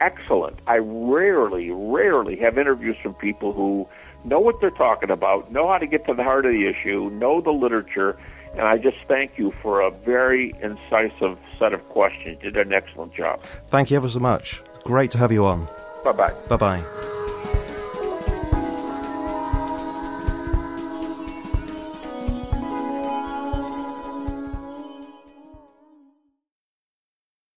Speaker 2: excellent. I rarely, rarely have interviews from people who know what they're talking about, know how to get to the heart of the issue, know the literature, and I just thank you for a very incisive set of questions. You did an excellent job.
Speaker 1: Thank you ever so much. It's great to have you on.
Speaker 2: Bye bye.
Speaker 1: Bye bye.